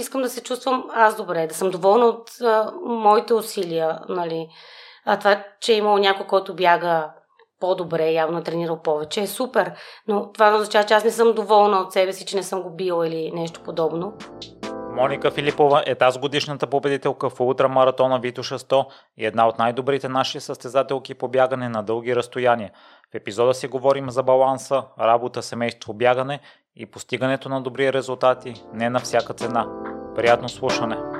искам да се чувствам аз добре, да съм доволна от а, моите усилия, нали. А това, че е имало някой, който бяга по-добре, явно е тренирал повече, е супер. Но това не означава, че аз не съм доволна от себе си, че не съм го била или нещо подобно. Моника Филипова е тази годишната победителка в ултрамаратона Витуша 100 и една от най-добрите наши състезателки по бягане на дълги разстояния. В епизода си говорим за баланса, работа, семейство, бягане и постигането на добри резултати не на всяка цена. Приятно слушане!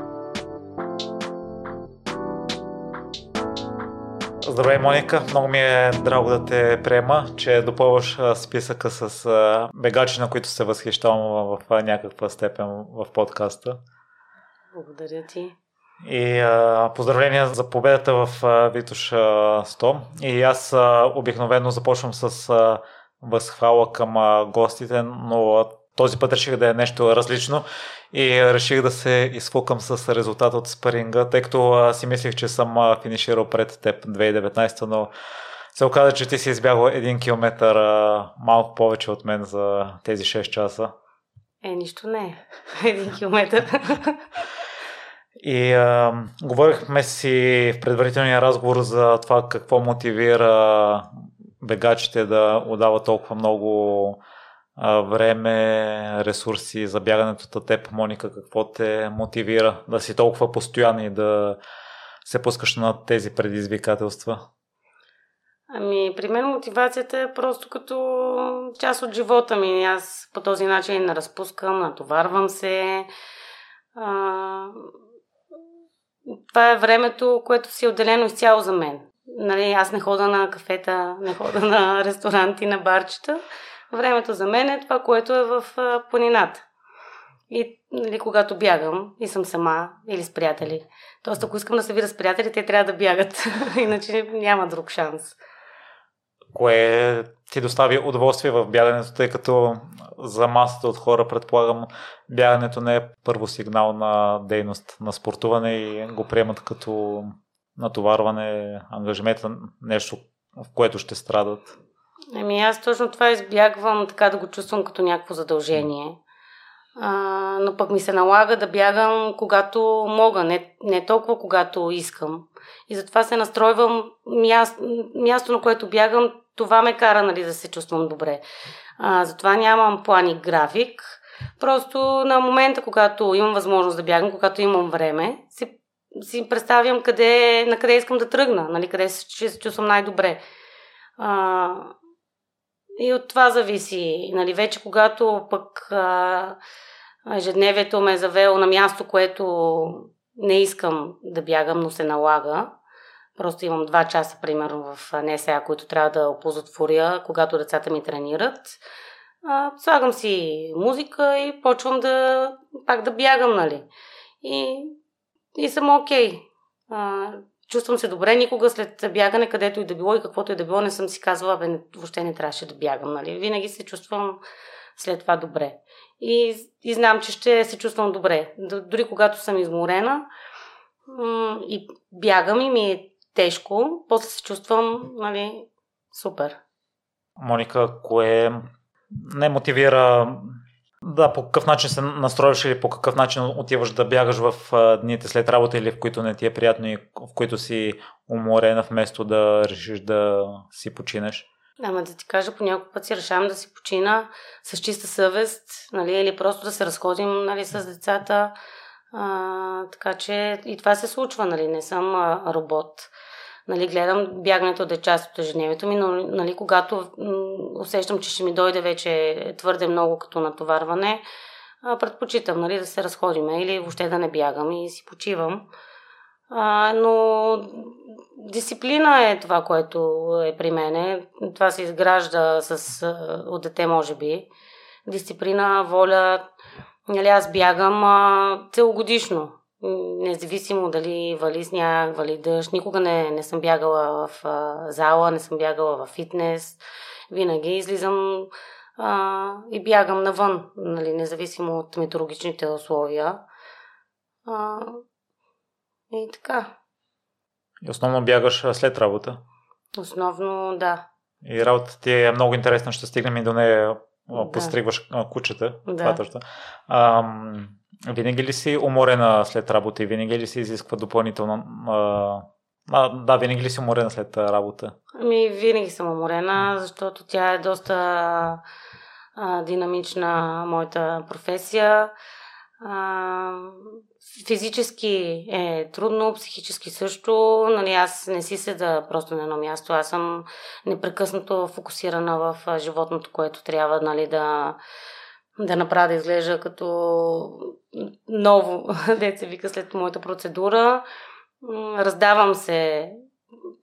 Здравей, Моника! Много ми е драго да те приема, че допълваш списъка с бегачи, на които се възхищавам в някаква степен в подкаста. Благодаря ти. И а, поздравления за победата в а, Витуш а, 100. И аз а, обикновено започвам с а, възхвала към а, гостите, но този път реших да е нещо различно и реших да се изфукам с резултата от спаринга, тъй като си мислих, че съм финиширал пред теб 2019, но се оказа, че ти си избягал един километър малко повече от мен за тези 6 часа. Е, нищо не е. Един километър. И а, говорихме си в предварителния разговор за това какво мотивира бегачите да отдават толкова много време, ресурси за бягането от теб, Моника, какво те мотивира да си толкова постоянен и да се пускаш на тези предизвикателства? Ами, при мен мотивацията е просто като част от живота ми. Аз по този начин не разпускам, натоварвам се. А, това е времето, което си е отделено изцяло за мен. Нали, аз не хода на кафета, не хода на ресторанти, на барчета. Времето за мен е това, което е в планината. И нали, когато бягам и съм сама или с приятели. Тоест, ако искам да се видя с приятели, те трябва да бягат. Иначе няма друг шанс. Кое ти достави удоволствие в бягането, тъй като за масата от хора, предполагам, бягането не е първо сигнал на дейност на спортуване и го приемат като натоварване, ангажимент, нещо, в което ще страдат. Ами аз точно това избягвам, така да го чувствам като някакво задължение. А, но пък ми се налага да бягам когато мога, не, не толкова когато искам. И затова се настройвам място, място на което бягам, това ме кара нали, да се чувствам добре. А, затова нямам план и график. Просто на момента, когато имам възможност да бягам, когато имам време, си, си представям къде, на къде искам да тръгна, нали, къде ще се чувствам най-добре. А, и от това зависи. Нали, вече когато пък а, ежедневието ме е завело на място, което не искам да бягам, но се налага. Просто имам два часа, примерно, в НСА, които трябва да оползотворя, когато децата ми тренират. А, слагам си музика и почвам да пак да бягам, нали. И, и съм окей. Okay чувствам се добре. Никога след бягане, където и да било и каквото и да било, не съм си казвала, бе, въобще не трябваше да бягам. Нали? Винаги се чувствам след това добре. И, и знам, че ще се чувствам добре. Дори когато съм изморена и бягам и ми е тежко, после се чувствам нали, супер. Моника, кое не мотивира да, по какъв начин се настроиш или по какъв начин отиваш да бягаш в дните след работа или в които не ти е приятно и в които си уморена вместо да решиш да си починеш? Да, ма да ти кажа, по някой път си решавам да си почина с чиста съвест, нали, или просто да се разходим нали, с децата. А, така че и това се случва, нали, не съм а, робот нали, гледам бягането да е част от ежедневието ми, но нали, когато усещам, че ще ми дойде вече твърде много като натоварване, предпочитам нали, да се разходиме или въобще да не бягам и си почивам. А, но дисциплина е това, което е при мене. Това се изгражда с, от дете, може би. Дисциплина, воля. Нали, аз бягам а, целогодишно независимо дали вали сняг, вали дъжд. Никога не, не съм бягала в а, зала, не съм бягала в фитнес. Винаги излизам а, и бягам навън, нали, независимо от метеорологичните условия. А, и така. И основно бягаш след работа? Основно, да. И работата ти е много интересна, ще стигнем и до нея. Да. Постригваш кучета. Да. А, Винаги ли си уморена след работа и винаги ли си изисква допълнително а, а, да, винаги ли си уморена след работа? Ами, винаги съм уморена, защото тя е доста а, динамична, моята професия. А, физически е трудно, психически също. Нали, аз не си седа просто на едно място. Аз съм непрекъснато фокусирана в животното, което трябва нали, да, да направя да изглежда като ново, деца вика след моята процедура раздавам се.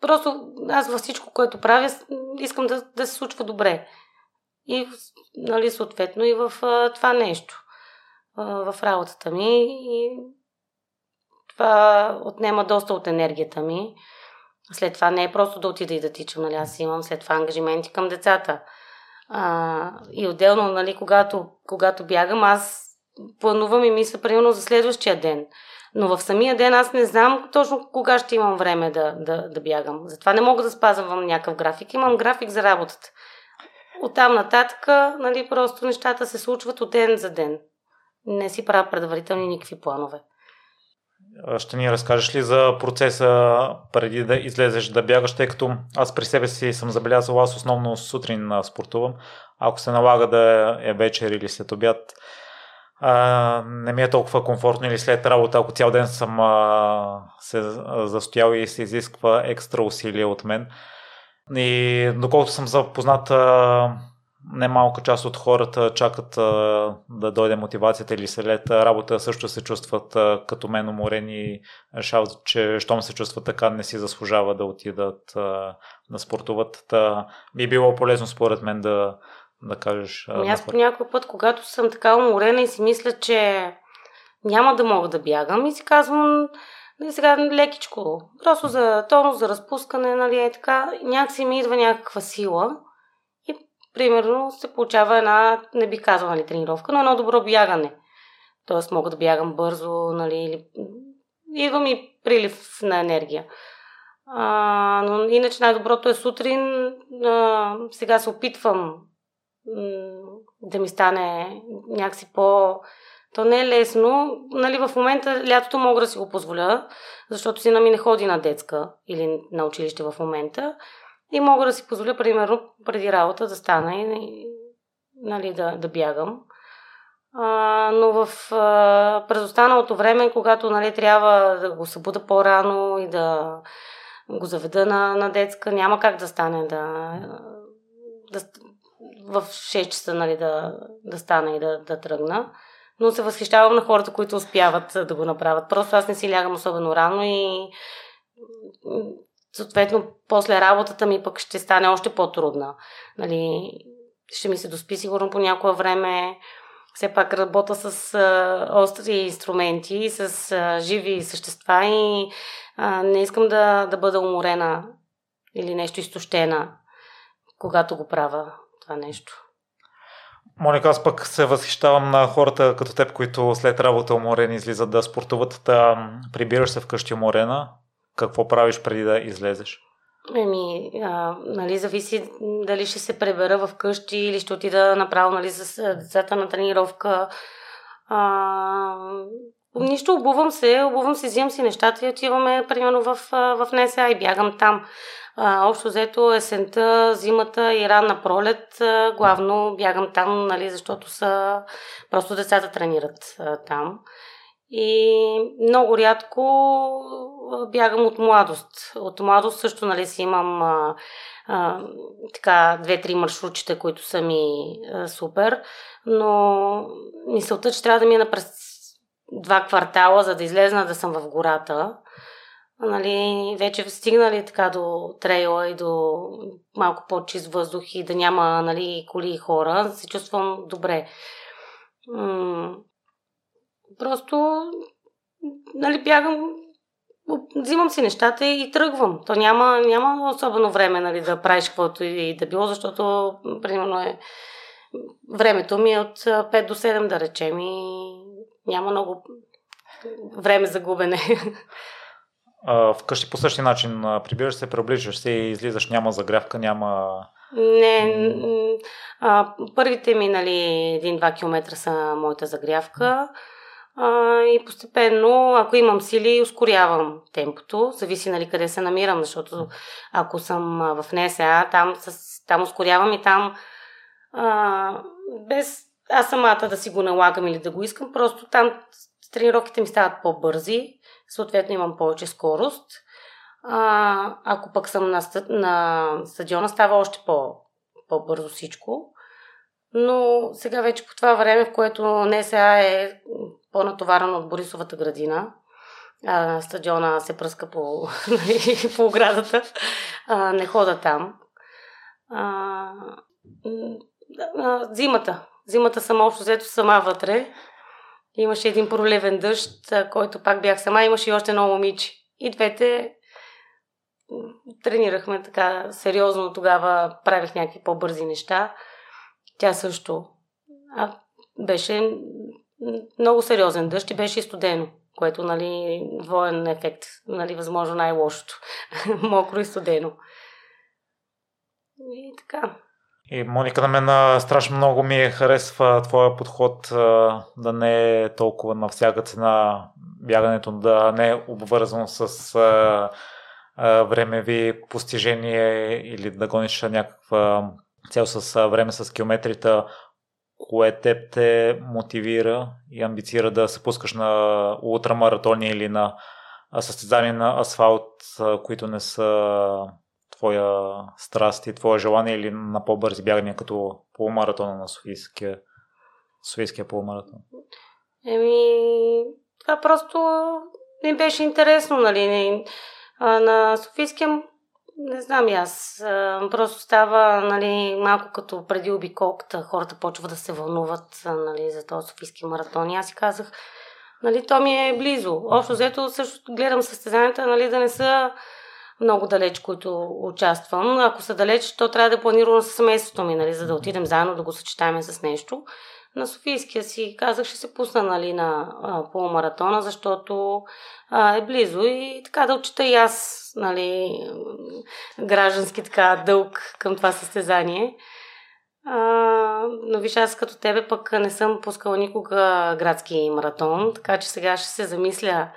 Просто аз във всичко, което правя, искам да, да се случва добре. И, нали, съответно и в а, това нещо. А, в работата ми. И това отнема доста от енергията ми. След това не е просто да отида и да тичам, нали, аз имам след това ангажименти към децата. А, и отделно, нали, когато, когато бягам, аз планувам и мисля, примерно, за следващия ден. Но в самия ден аз не знам точно кога ще имам време да, да, да бягам. Затова не мога да спазвам някакъв график. Имам график за работата. Оттам нататък, нали, просто нещата се случват от ден за ден. Не си правя предварителни никакви планове. Ще ни разкажеш ли за процеса преди да излезеш да бягаш, тъй като аз при себе си съм забелязал, аз основно сутрин спортувам. Ако се налага да е вечер или след обяд, а, не ми е толкова комфортно или след работа, ако цял ден съм а, се застоял и се изисква екстра усилия от мен. И доколкото съм запознат, а, немалка част от хората чакат а, да дойде мотивацията или след работа също се чувстват а, като мен уморени и решават, че щом се чувстват така, не си заслужава да отидат а, да спортуват. Та, би било полезно според мен да, да кажеш? Ами аз по някой път, когато съм така уморена и си мисля, че няма да мога да бягам и си казвам, нали, сега лекичко, просто за тонус, за разпускане, нали, е така, някакси ми идва някаква сила примерно се получава една, не би казала нали, тренировка, но едно добро бягане. Тоест мога да бягам бързо, нали, или... идва ми прилив на енергия. А, но иначе най-доброто е сутрин. А, сега се опитвам да ми стане някакси по... То не е лесно. Нали, в момента лятото мога да си го позволя, защото сина ми не ходи на детска или на училище в момента. И мога да си позволя, примерно, преди работа да стана и нали, да, да бягам. А, но в, а, през останалото време, когато нали, трябва да го събуда по-рано и да го заведа на, на детска, няма как да стане да, да, в 6 часа нали, да, да стана и да, да тръгна. Но се възхищавам на хората, които успяват да го направят. Просто аз не си лягам особено рано и съответно после работата ми пък ще стане още по-трудна. Нали, ще ми се доспи сигурно по някое време. Все пак работя с а, остри инструменти, с а, живи същества и а, не искам да, да бъда уморена или нещо изтощена, когато го правя това нещо. Моника, аз пък се възхищавам на хората като теб, които след работа уморени излизат да спортуват. Да прибираш се вкъщи уморена. Какво правиш преди да излезеш? Еми, а, нали, зависи дали ще се пребера в къщи или ще отида направо нали, с децата на тренировка. А, нищо, обувам се, обувам се, взимам си нещата и отиваме, примерно, в, в НСА и бягам там. А, общо взето есента, зимата и ранна пролет, а, главно бягам там, нали, защото са просто децата тренират а, там. И много рядко бягам от младост. От младост също нали, си имам а, а, така две-три маршрутчета, които са ми а, супер, но мисълта, че трябва да мина през два квартала, за да излезна да съм в гората нали, вече стигнали така до трейла и до малко по-чист въздух и да няма нали, коли и хора, се чувствам добре. М- просто нали, бягам, взимам си нещата и тръгвам. То няма, няма особено време нали, да правиш каквото и да било, защото примерно е времето ми е от 5 до 7 да речем и няма много време за губене. вкъщи по същия начин прибираш се, преобличаш се и излизаш, няма загрявка, няма... Не, а, първите ми, нали, един-два километра са моята загрявка. А, и постепенно, ако имам сили, ускорявам темпото. Зависи нали къде се намирам, защото ако съм в НСА, там, с, там ускорявам и там а, без аз самата да си го налагам или да го искам, просто там тренировките ми стават по-бързи, съответно имам повече скорост. А, ако пък съм на, на стадиона, става още по, по-бързо всичко. Но сега вече по това време, в което НСА е по-натоварено от Борисовата градина, а, стадиона се пръска по, по оградата, а, не хода там. А, а, зимата. Зимата съм общо взето сама вътре. Имаше един пролевен дъжд, който пак бях сама. Имаше и още едно момиче. И двете тренирахме така сериозно. Тогава правих някакви по-бързи неща. Тя също. А беше много сериозен дъжд и беше студено, което, нали, двоен ефект, нали, възможно най-лошото. Мокро и студено. И така. И Моника, на мен страшно много ми харесва твоя подход да не е толкова на всяка цена бягането, да не е обвързано с времеви постижения или да гониш някаква цел с време с километрите, кое теб те мотивира и амбицира да се пускаш на ултрамаратони или на състезания на асфалт, които не са твоя страст и твое желание или на по-бързи бягания като полумаратона на Софийския, Софийския полумаратон? Еми, това просто ми беше интересно, нали. А, на Софийския не знам и аз. Просто става нали, малко като преди обиколката. Хората почват да се вълнуват нали, за този Софийски маратон. И аз си казах, нали, то ми е близо. Общо взето също гледам състезанията, нали, да не са много далеч, които участвам. Ако са далеч, то трябва да планирам с семейството ми, нали, за да отидем заедно да го съчетаем с нещо. На Софийския си казах, ще се пусна нали, на а, полумаратона, защото а, е близо и така да отчита и аз нали, граждански така дълг към това състезание. А, но виж, аз като тебе пък не съм пускала никога градски маратон, така че сега ще се замисля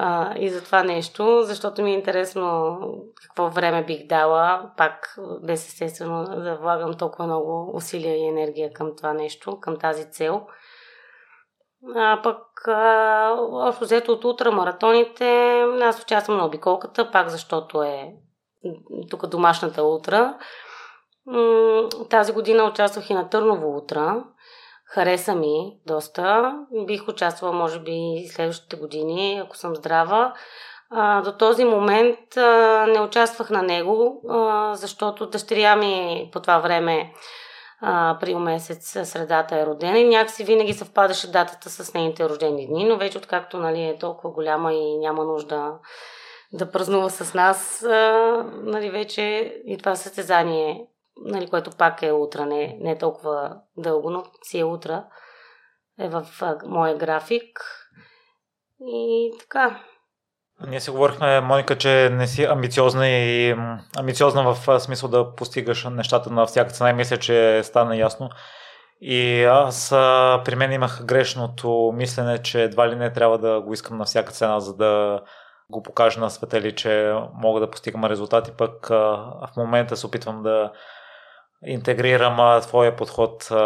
а, и за това нещо, защото ми е интересно какво време бих дала, пак без естествено да влагам толкова много усилия и енергия към това нещо, към тази цел. А пък, общо взето от утра маратоните, аз участвам на обиколката, пак защото е тук домашната утра. Тази година участвах и на Търново утра. Хареса ми доста. Бих участвала, може би, следващите години, ако съм здрава. А, до този момент а, не участвах на него, а, защото дъщеря ми по това време април месец средата е родена и някакси винаги съвпадаше датата с нейните рождени дни, но вече откакто нали, е толкова голяма и няма нужда да празнува с нас, а, нали, вече и това състезание нали, което пак е утра, не, не е толкова дълго, но си е утра, е в а, моя график. И така. Ние си говорихме, Моника, че не си амбициозна и амбициозна в смисъл да постигаш нещата на всяка цена и мисля, че стана ясно. И аз а, при мен имах грешното мислене, че едва ли не трябва да го искам на всяка цена, за да го покажа на света ли, че мога да постигам резултати. Пък а, в момента се опитвам да интегрирам а, твоя подход а,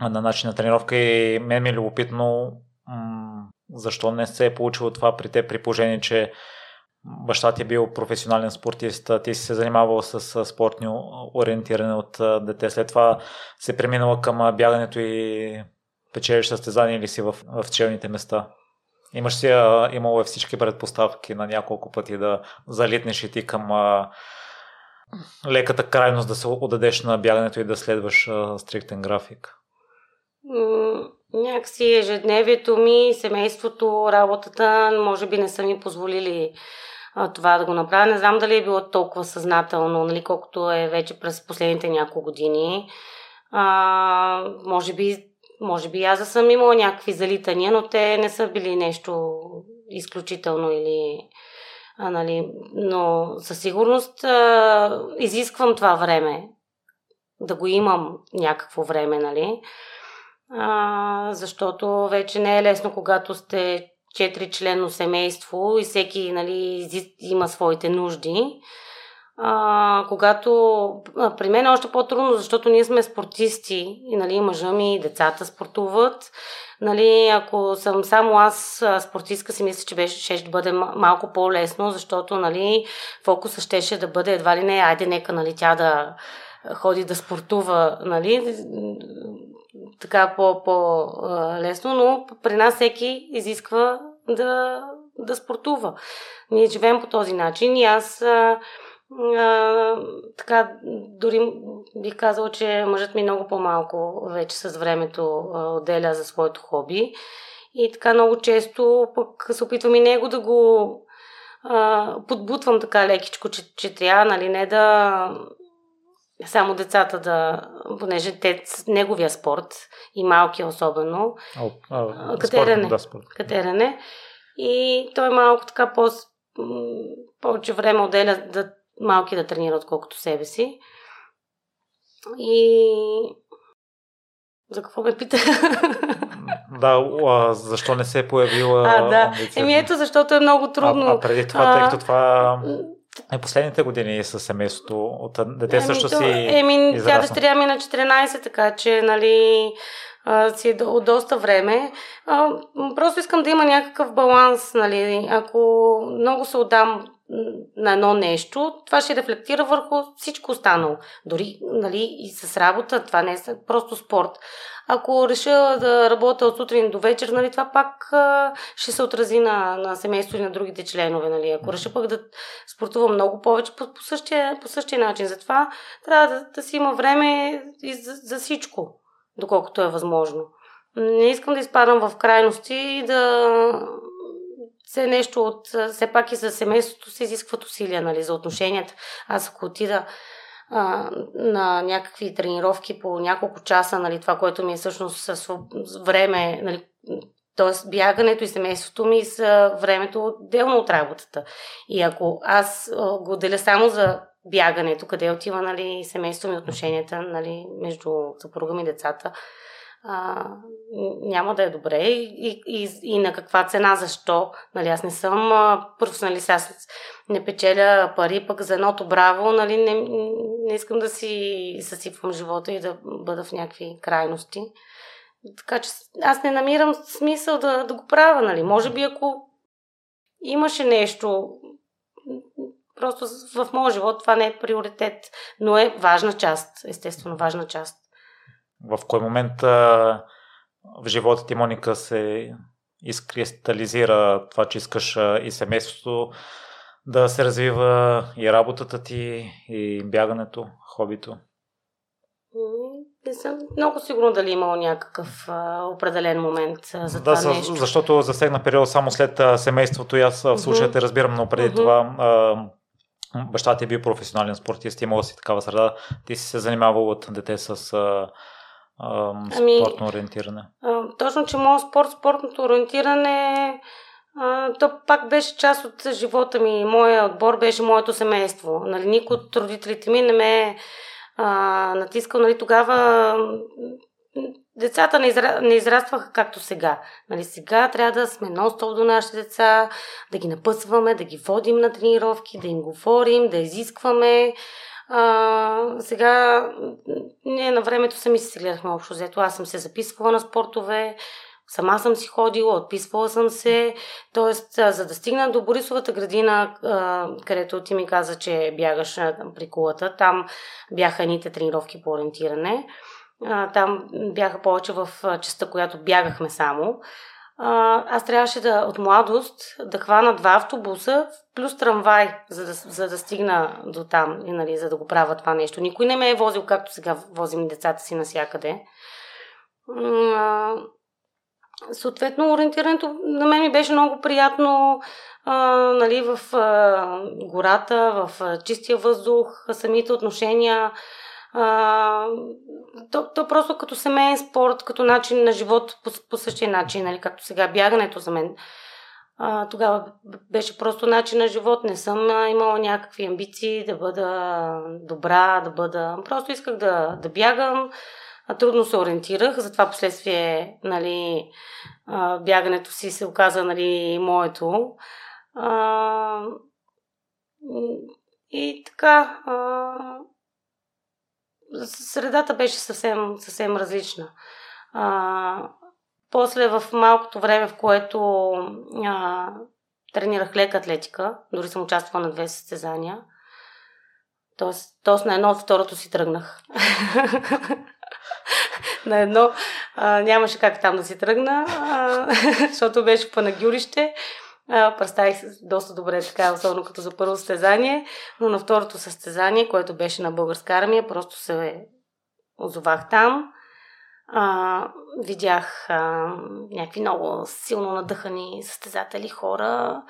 на начин на тренировка и мен ми е любопитно м- защо не се е получило това при те, при положение, че баща ти е бил професионален спортист, ти си се занимавал с спортни ориентиране от дете, след това се преминала към бягането и печелиш състезания или си в, в челните места. Имаш си, имало е всички предпоставки на няколко пъти да залитнеш и ти към леката крайност да се отдадеш на бягането и да следваш а, стриктен график? М- някакси ежедневието ми, семейството, работата, може би не са ми позволили а, това да го направя. Не знам дали е било толкова съзнателно, нали, колкото е вече през последните няколко години. А, може би може би аз да съм имала някакви залитания, но те не са били нещо изключително или а, нали, но със сигурност а, изисквам това време. Да го имам някакво време, нали. а, защото вече не е лесно, когато сте четири члено семейство и всеки нали, има своите нужди. А, когато при мен е още по-трудно, защото ние сме спортисти и нали, мъжа ми и децата спортуват. Нали, ако съм само аз спортистка, си мисля, че беше, ще, ще бъде малко по-лесно, защото нали, фокуса щеше да бъде едва ли не, айде нека нали, тя да ходи да спортува, нали, така по-лесно, но при нас всеки изисква да, да спортува. Ние живеем по този начин и аз а, така, дори бих казала, че мъжът ми много по-малко вече с времето а, отделя за своето хоби. И така много често пък се опитвам и него да го а, подбутвам така лекичко, че, че трябва, нали, не да само децата да, понеже те неговия спорт и малкия особено, а, а, катерене, да, спорт. катерене. И той е малко така по, повече време отделя да малки да тренира, отколкото себе си. И за какво ме пита? Да, а, защо не се е появила А, да. Еми ето, защото е много трудно. А, а преди това, а, тъй като това е последните години с семейството, от дете еми, също то, си Еми, тя дъщеря ми на 14, така че, нали, а, си от доста време. А, просто искам да има някакъв баланс, нали. Ако много се отдам на едно нещо, това ще рефлектира върху всичко останало. Дори нали, и с работа, това не е просто спорт. Ако реша да работя от сутрин до вечер, нали, това пак а, ще се отрази на, на семейството и на другите членове. Нали. Ако реша пък да спортувам много повече, по, по, същия, по същия начин. Затова трябва да, да си има време и за, за всичко, доколкото е възможно. Не искам да изпадам в крайности и да все нещо от... Все пак и за семейството се изискват усилия, нали, за отношенията. Аз ако отида а, на някакви тренировки по няколко часа, нали, това, което ми е всъщност с време, нали, т.е. бягането и семейството ми са времето отделно от работата. И ако аз го отделя само за бягането, къде отива нали, семейството ми, отношенията нали, между съпруга ми и децата, а, няма да е добре и, и, и на каква цена, защо. Нали, аз не съм професионалист, аз не печеля пари, пък за едното браво, нали, не, не искам да си съсипвам живота и да бъда в някакви крайности. Така че аз не намирам смисъл да, да го правя, нали. Може би ако имаше нещо, просто в моят живот това не е приоритет, но е важна част, естествено важна част в кой момент а, в живота ти, Моника, се изкристализира това, че искаш а, и семейството да се развива и работата ти, и бягането, хобито? Не съм много сигурна дали е имал някакъв а, определен момент а, за да, това нещо. защото засегна период само след а, семейството и аз в случая разбирам, но преди това а, баща ти е бил професионален спортист, имала си такава среда. Ти си се занимавал от дете с а, ами, спортно ориентиране? А, точно, че моят спорт, спортното ориентиране, а, то пак беше част от живота ми. Моя отбор беше моето семейство. Нали, никой от родителите ми не ме е натискал. Нали, тогава децата не, изра... не израстваха както сега. Нали, сега трябва да сме нон-стоп до нашите деца, да ги напъсваме, да ги водим на тренировки, да им говорим, да изискваме. А, сега, ние на времето сами се гледахме общо взето. Аз съм се записвала на спортове, сама съм си ходила, отписвала съм се. Тоест, за да стигна до Борисовата градина, където ти ми каза, че бягаш при кулата, там бяха едните тренировки по ориентиране. Там бяха повече в частта, която бягахме само аз трябваше да от младост да хвана два автобуса плюс трамвай, за да, за да стигна до там, и, нали, за да го правя това нещо. Никой не ме е возил, както сега возим децата си навсякъде. А, съответно, ориентирането на мен ми беше много приятно а, нали, в а, гората, в а, чистия въздух, самите отношения а, то, то просто като семейен спорт, като начин на живот по, по същия начин, нали, както сега бягането за мен. А, тогава беше просто начин на живот. Не съм а, имала някакви амбиции да бъда добра, да бъда... Просто исках да, да бягам, трудно се ориентирах, затова последствие нали, бягането си се оказа нали, моето. И така, средата беше съвсем, съвсем различна. А, после в малкото време, в което а, тренирах лека атлетика, дори съм участвала на две състезания, т.е. на едно от второто си тръгнах. на едно а, нямаше как там да си тръгна, а, защото беше в Представих се доста добре така, особено като за първо състезание, но на второто състезание, което беше на българска армия, просто се озовах там. А, видях а, някакви много силно надъхани състезатели, хора.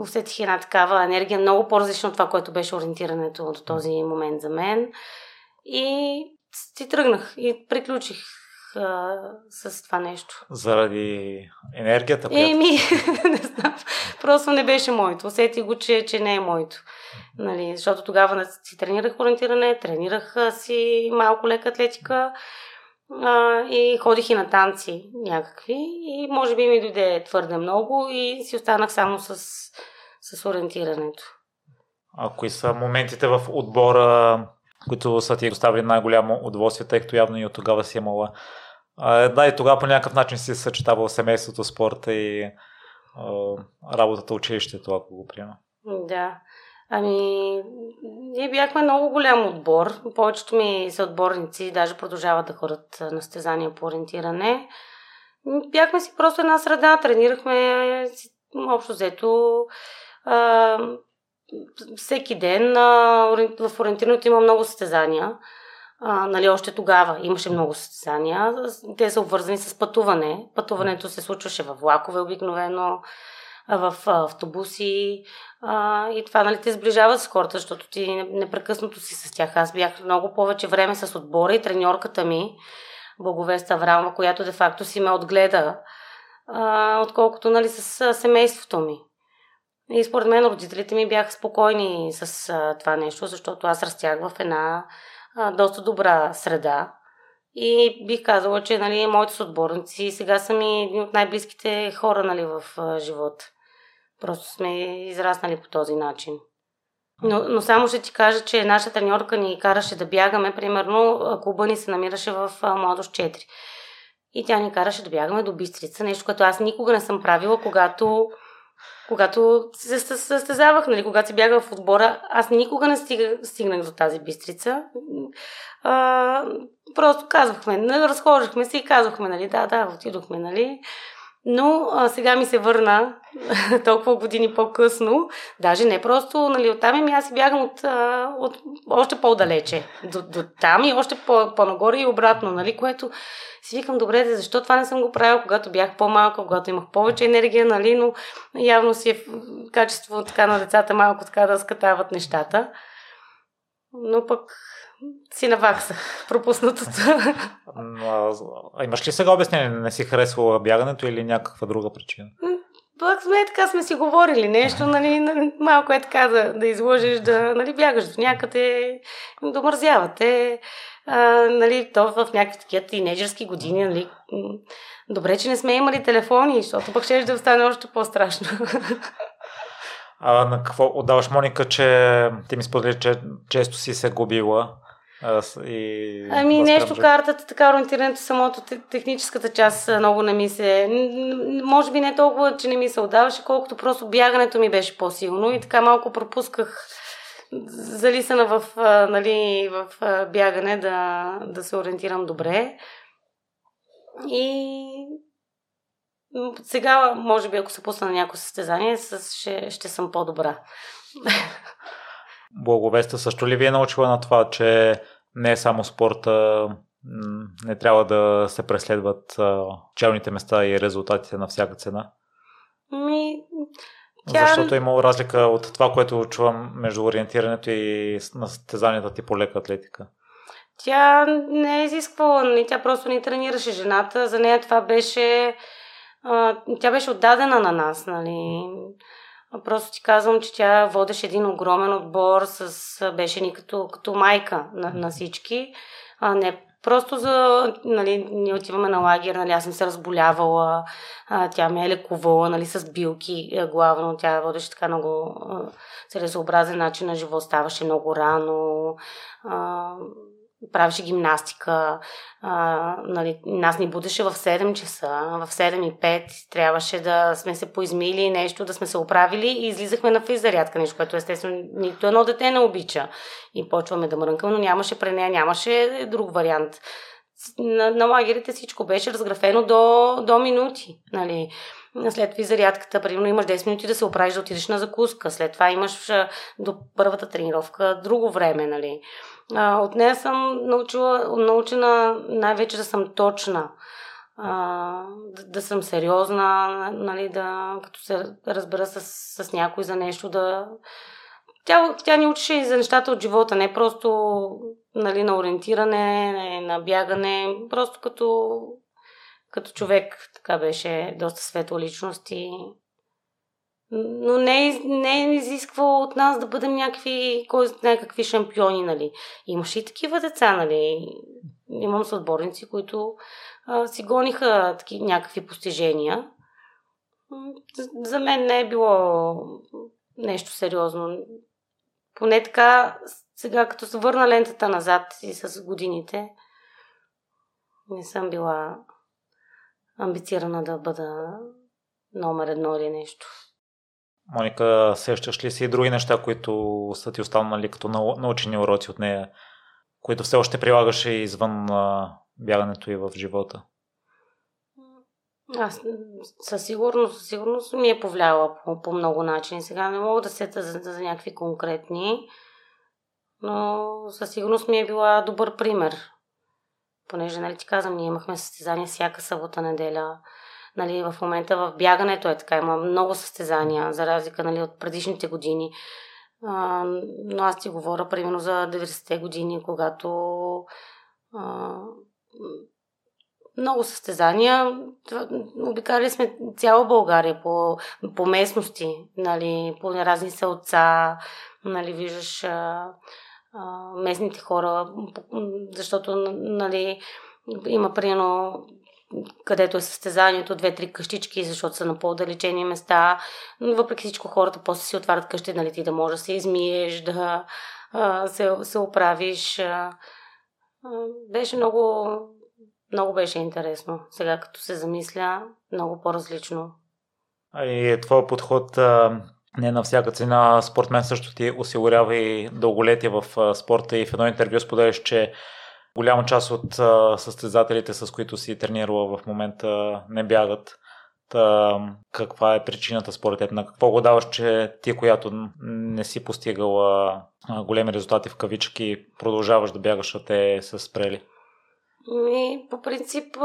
Усетих една такава енергия, много по-различна от това, което беше ориентирането до този момент за мен. И си тръгнах и приключих а, с това нещо. Заради енергията? Която... Еми, не знам. Просто не беше моето. Усетих го, че, че не е моето. Нали, защото тогава си тренирах ориентиране, тренирах си малко лека атлетика а, и ходих и на танци някакви и може би ми дойде твърде много и си останах само с, с ориентирането. А кои са моментите в отбора, които са ти доставили най-голямо удоволствие, тъй като явно и от тогава си имала да, и тогава по някакъв начин си съчетавал семейството, спорта и а, работата, училището, ако го приема. Да. Ами, ние бяхме много голям отбор. Повечето ми са отборници, даже продължават да ходят на стезания по ориентиране. Бяхме си просто една среда, тренирахме общо взето а, всеки ден. А, в ориентирането има много състезания. А, нали, още тогава имаше много състезания. Те са обвързани с пътуване. Пътуването се случваше в влакове обикновено в автобуси а, и това нали, те сближава с хората, защото ти непрекъснато си с тях. Аз бях много повече време с отбора и треньорката ми, Боговеста Аврамова, която де-факто си ме отгледа, а, отколкото нали, с семейството ми. И според мен родителите ми бяха спокойни с а, това нещо, защото аз растях в една а, доста добра среда. И бих казала, че нали, моите съотборници сега са ми едни от най-близките хора нали, в а, живота. Просто сме израснали по този начин. Но, но само ще ти кажа, че нашата треньорка ни караше да бягаме. Примерно, клуба ни се намираше в Младост 4. И тя ни караше да бягаме до Бистрица. Нещо, което аз никога не съм правила, когато, когато се състезавах, нали, когато се бягах в отбора. Аз никога не стига, стигнах до тази Бистрица. А, просто казвахме, нали, разхождахме се и казвахме, нали, да, да, отидохме, нали. Но а, сега ми се върна толкова години по-късно. Даже не просто нали, оттам, ами аз си бягам от, а, от още по-далече. До, до там и още по, по-нагоре и обратно, нали, което си викам, добре, защо това не съм го правила, когато бях по-малка, когато имах повече енергия, нали, но явно си е качество така на децата малко така да скатават нещата. Но пък си наваксах пропуснатото. А, а имаш ли сега обяснение? Не си харесвала бягането или някаква друга причина? Пак сме така сме си говорили нещо, нали, нали малко е така да, да изложиш, да нали, бягаш до някъде, домързявате, а, нали, то в някакви такива тинейджърски години, нали, добре, че не сме имали телефони, защото пък ще да стане още по-страшно. А на какво отдаваш, Моника, че ти ми сподели, че често си се губила? И ами нещо, картата, така ориентирането, самото техническата част много не ми се... Може би не толкова, че не ми се отдаваше, колкото просто бягането ми беше по-силно и така малко пропусках залисана в, нали, в бягане да, да се ориентирам добре. И сега, може би, ако се пусна на някое състезание, ще, ще съм по-добра. Благовеста също ли ви е научила на това, че не е само спорта, не трябва да се преследват челните места и резултатите на всяка цена? Ми, тя... Защото е имало разлика от това, което чувам между ориентирането и състезанията ти по лека атлетика. Тя не е изисквала, нали, тя просто ни тренираше жената. За нея това беше... Тя беше отдадена на нас, нали. Просто ти казвам, че тя водеше един огромен отбор, с, беше ни като, като майка на, на всички. А, не Просто за, нали, ние отиваме на лагер, нали, аз съм се разболявала, а, тя ме е лекувала, нали, с билки е, главно, тя водеше така много целесообразен начин на живот, ставаше много рано, а, правеше гимнастика, а, нали, нас ни будеше в 7 часа, в 7 и 5 трябваше да сме се поизмили нещо, да сме се оправили и излизахме на физзарядка, нещо, което естествено нито едно дете не обича. И почваме да мрънкам, но нямаше при нея, нямаше друг вариант. На, на лагерите всичко беше разграфено до, до минути. Нали. След физарядката, примерно имаш 10 минути да се оправиш да отидеш на закуска. След това имаш до първата тренировка друго време. Нали. А, от нея съм научила, научена най-вече да съм точна, а, да, да съм сериозна, нали, да, като се разбера с, с някой за нещо, да... Тя, тя ни учеше и за нещата от живота, не просто нали, на ориентиране, на бягане, просто като, като човек. Така беше доста светла личност и но не, не е изисква от нас да бъдем някакви, кой знае какви шампиони, нали. Имаше и такива деца, нали. Имам съотборници, които а, си гониха таки, някакви постижения. За мен не е било нещо сериозно. Поне така, сега като се върна лентата назад и с годините, не съм била амбицирана да бъда номер едно или нещо. Моника, сещаш ли си и други неща, които са ти останали като научени уроци от нея, които все още прилагаше извън бягането и в живота? Аз със сигурност, със сигурност ми е повлияла по, по много начини. Сега не мога да сета за, за някакви конкретни, но със сигурност ми е била добър пример. Понеже, нали ти казвам, ние имахме състезания всяка събота, неделя. Нали, в момента в бягането е така, има много състезания, за разлика нали, от предишните години. А, но аз ти говоря примерно за 90-те години, когато а, много състезания. Обикали сме цяла България по, по местности, нали, по разни селца, нали, виждаш а, а, местните хора, защото нали, има примерно където е състезанието, две-три къщички, защото са на по-далечени места. Но въпреки всичко хората после си отварят къщи, нали ти да можеш да се измиеш, да а, се, се оправиш. А, беше много, много беше интересно. Сега като се замисля, много по-различно. А и твой подход а, не на всяка цена. Спортмен също ти осигурява и дълголетие в спорта и в едно интервю споделяш, че Голяма част от състезателите, с които си тренирала в момента, не бягат. Та, каква е причината според теб? На какво го даваш, че ти, която не си постигала големи резултати в кавички, продължаваш да бягаш, а те са спрели? Ми, по принцип,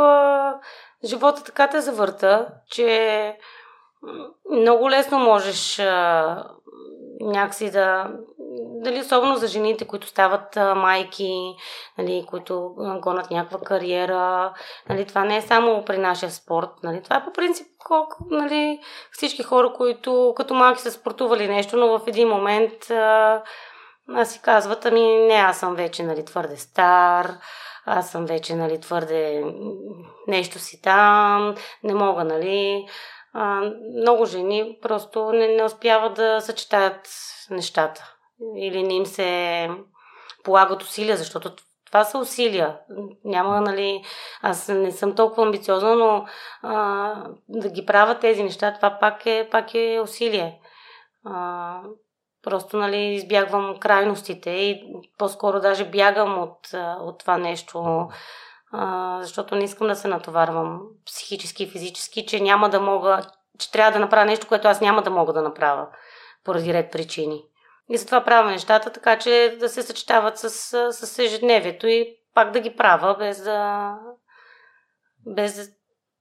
живота така те завърта, че много лесно можеш някакси да дали особено за жените, които стават майки, нали, които а, гонят някаква кариера. Нали, това не е само при нашия спорт. Нали, това е по принцип колко, нали, всички хора, които като малки са спортували нещо, но в един момент а, си казват, ами не, аз съм вече нали, твърде стар, аз съм вече нали, твърде нещо си там, не мога, нали. Много жени просто не, не успяват да съчетаят нещата или не им се полагат усилия, защото това са усилия. Няма, нали, аз не съм толкова амбициозна, но а, да ги правя тези неща, това пак е, пак е усилие. А, просто, нали, избягвам крайностите и по-скоро даже бягам от, от това нещо, а, защото не искам да се натоварвам психически и физически, че няма да мога, че трябва да направя нещо, което аз няма да мога да направя поради ред причини. И затова правя нещата, така че да се съчетават с, с ежедневието и пак да ги правя, без да, без да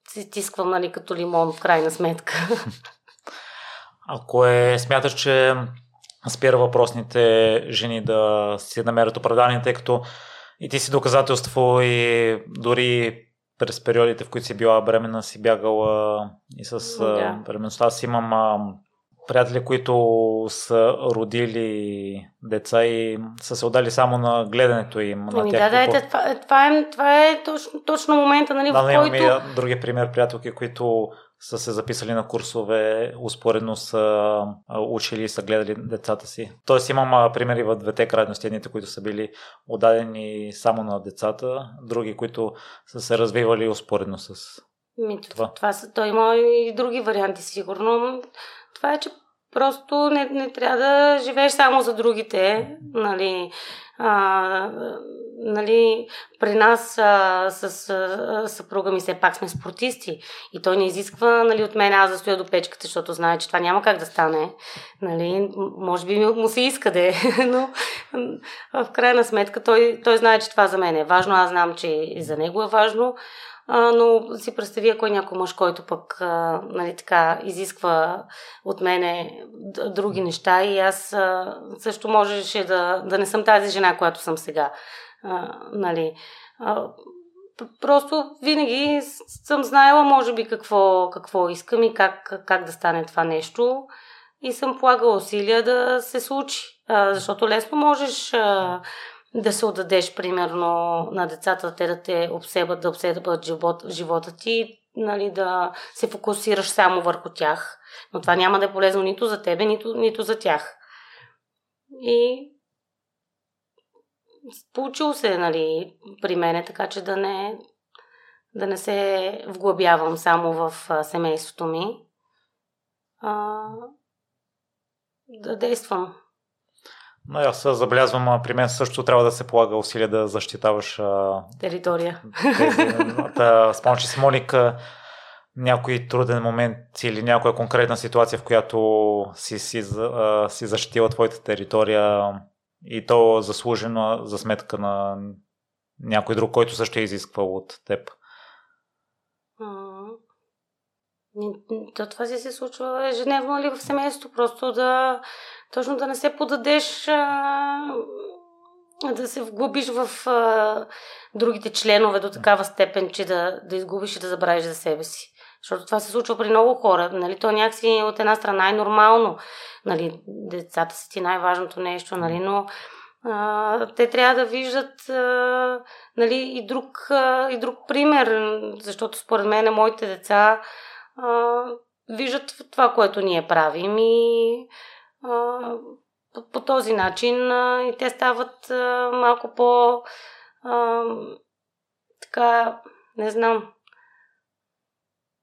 си тисквам, нали, като лимон в крайна сметка. Ако е, смяташ, че спира въпросните жени да си намерят оправдание, тъй като и ти си доказателство и дори през периодите, в които си била бремена, си бягала и с да. бременността. Аз имам приятели, които са родили деца и са се отдали само на гледането им. На ами тях, да, да, това, това, е, това е точно, точно момента, нали, да, в който... Имаме други пример, приятелки, които са се записали на курсове, успоредно са учили и са гледали децата си. Тоест имам примери в двете крайности, едните, които са били отдадени само на децата, други, които са се развивали успоредно с ми, това. това са, той има и други варианти, сигурно. Това е, че просто не, не трябва да живееш само за другите. Нали, а, нали, при нас а, с а, съпруга ми все пак сме спортисти и той не изисква нали, от мен аз да стоя до печката, защото знае, че това няма как да стане. Нали, може би му се иска да е, но в крайна сметка той, той знае, че това за мен е важно. Аз знам, че и за него е важно. А, но си представи, ако е някой мъж, който пък а, нали, така, изисква от мене други неща и аз а, също можеше да, да не съм тази жена, която съм сега. А, нали. а, просто винаги съм знаела, може би, какво, какво искам и как, как да стане това нещо. И съм полагала усилия да се случи. А, защото лесно можеш а, да се отдадеш, примерно, на децата, те да те обсебат, да обсебат живот, живота ти, нали, да се фокусираш само върху тях. Но това няма да е полезно нито за тебе, нито, нито за тях. И получило се, нали, при мене, така че да не, да не се вглъбявам само в семейството ми, а, да действам но аз забелязвам, при мен също трябва да се полага усилия да защитаваш територия. да, спомням, че с Моника някой труден момент или някоя конкретна ситуация, в която си, си, си защитила твоята територия и то заслужено за сметка на някой друг, който също е изисквал от теб. То това си се случва ежедневно ли в семейството, просто да точно да не се подадеш, а, да се вглъбиш в а, другите членове до такава степен, че да, да изгубиш и да забравиш за себе си. Защото това се случва при много хора. Нали? То някакси от една страна е нормално. Нали? Децата са ти най-важното нещо, нали? но а, те трябва да виждат а, нали, и, друг, а, и друг пример, защото според мен моите деца а, виждат това, което ние правим и по, по този начин а, и те стават а, малко по а, така, не знам,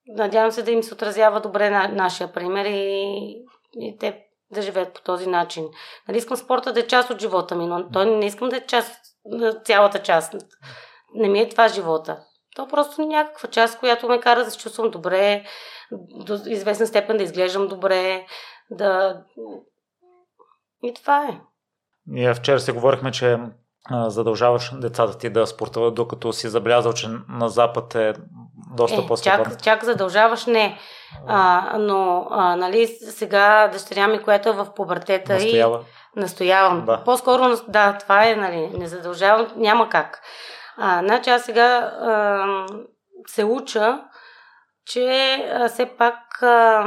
надявам се да им се отразява добре на нашия пример и, и те да живеят по този начин. Нали, искам спорта да е част от живота ми, но той не искам да е част, цялата част. Не ми е това живота. То просто някаква част, която ме кара да се чувствам добре, до известна степен да изглеждам добре, да и това е. Ние вчера се говорихме, че задължаваш децата ти да спортуват, докато си забелязал, че на Запад е доста е, по-стабилно. Чак, чак задължаваш не. А, но а, нали, сега дъщеря ми, която е в пубертета Настоява. и настоявам. Да. По-скоро, да, това е, нали, не задължавам, няма как. А, значи аз сега а, се уча, че а, все пак а,